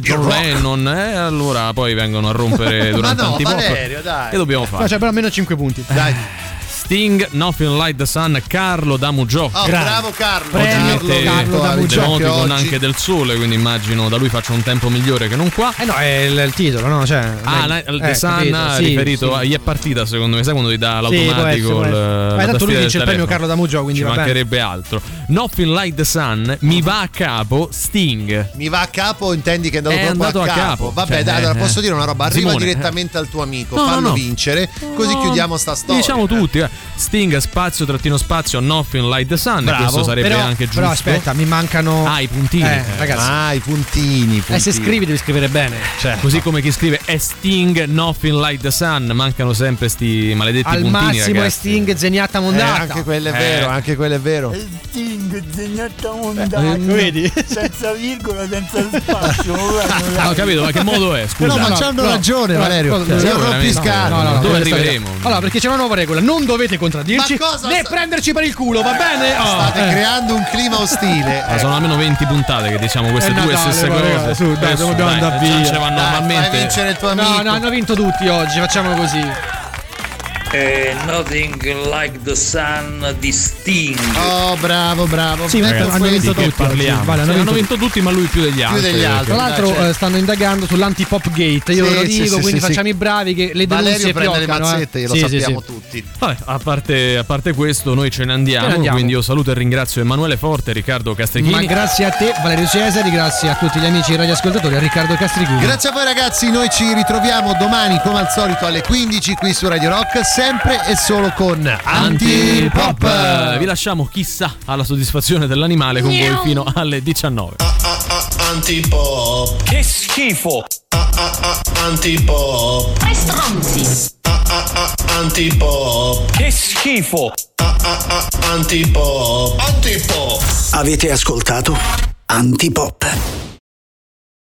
John
rock.
Lennon, e allora poi vengono a rompere durante
no,
Antipop.
Valerio, dai.
Che dobbiamo
No,
fare?
c'è però almeno 5 punti.
Dai.
Sting, Nothing Like the Sun, Carlo da Mugio.
Oh, bravo Carlo.
Premio Carlo da Muccio,
l'emoticon
oggi-
anche del sole, quindi immagino da lui faccia un tempo migliore che non qua.
Eh no, è il, il titolo, no? Cioè,
Ah,
lei- eh,
The Sun
capito,
ha
sì,
riferito,
sì.
a- gli è partita secondo me, sai quando ti dà
Sì, può essere,
l'automatico
può
il,
essere. Ma tanto lui vince il premio. Carlo da Mugio, quindi
Ci
va bene.
mancherebbe altro. Nothing Like the Sun, mi va a capo Sting.
Mi va a capo, intendi che è andato
È andato
a
a
capo.
capo.
Vabbè,
Cioè,
dai, allora
eh,
posso dire una roba. Arriva
Simone,
direttamente al tuo amico,
No, no,
fallo
no.
vincere, così
No.
chiudiamo sta storia.
Diciamo tutti, eh. Sting spazio trattino spazio Nothing Like the Sun,
Bravo.
questo sarebbe
Però,
anche giusto.
però aspetta, mi mancano.
Ah, i puntini.
Eh,
Eh,
ragazzi.
Ah, i puntini, i
Eh, se
puntini.
scrivi devi scrivere bene.
Cioè,
Così come chi scrive è Sting, Nothing Like the Sun, mancano sempre sti maledetti
Al
puntini.
massimo è
ragazzi.
Sting, Zeniatta
eh,
Mondata.
anche quello è
Eh.
vero, anche quello è vero.
Sting, disegnata
Eh,
ondata.
vedi?
Senza virgola, senza spazio.
Ah, ho capito, ma che modo è? Scusa.
No, ma
no,
c'hanno
no,
ragione,
no,
Valerio.
no,
Sei
no,
un
veramente.
rompiscatole.
No, no, no,
Dove
questa-
arriveremo?
Allora, perché c'è una nuova regola, non dovete contraddirci
Ma cosa
né
sta-
prenderci per il culo, va bene? Oh,
State
eh.
creando un clima ostile.
Ma sono almeno 20 puntate che diciamo queste
È
due
Natale,
stesse
ma
cose.
su, dai,
Adesso,
dobbiamo andare via.
Ce va
Dai,
normalmente.
fai vincere il tuo amico.
No, no, hanno vinto tutti oggi, facciamo così.
Eh, nothing like the sun di Sting.
Oh, bravo, bravo.
Sì, ma
Ragazzi,
hanno vinto tutti.
parliamo?
Vale, hanno
Sì, hanno
vinto
vinto tutti, ma lui più degli altri.
degli altri.
Tra l'altro eh, stanno indagando sull'anti-pop gate, io
Sì,
ve lo dico,
sì,
quindi
sì,
facciamo
sì.
i bravi che le denunce
Valerio prende le
fioccano, eh.
mazzette, lo
Sì, sì,
sappiamo
sì.
tutti.
Vabbè, a parte, a parte questo, noi ce ne andiamo,
Ce ne andiamo.
Quindi io saluto e ringrazio Emanuele Forte, Riccardo Castrichini.
Ma grazie a te, Valerio Cesari, grazie a tutti gli amici radioascoltatori, a Riccardo Castrichini.
Grazie a voi ragazzi, noi ci ritroviamo domani come al solito alle 15 qui su Radio Rock, sempre e solo con Antipop.
Vi lasciamo chissà alla soddisfazione dell'animale con voi fino alle 19.
Antipop.
Che schifo!
Antipop.
Tre stronzi.
Antipop.
Che schifo!
Antipop. Antipop.
Avete ascoltato Antipop.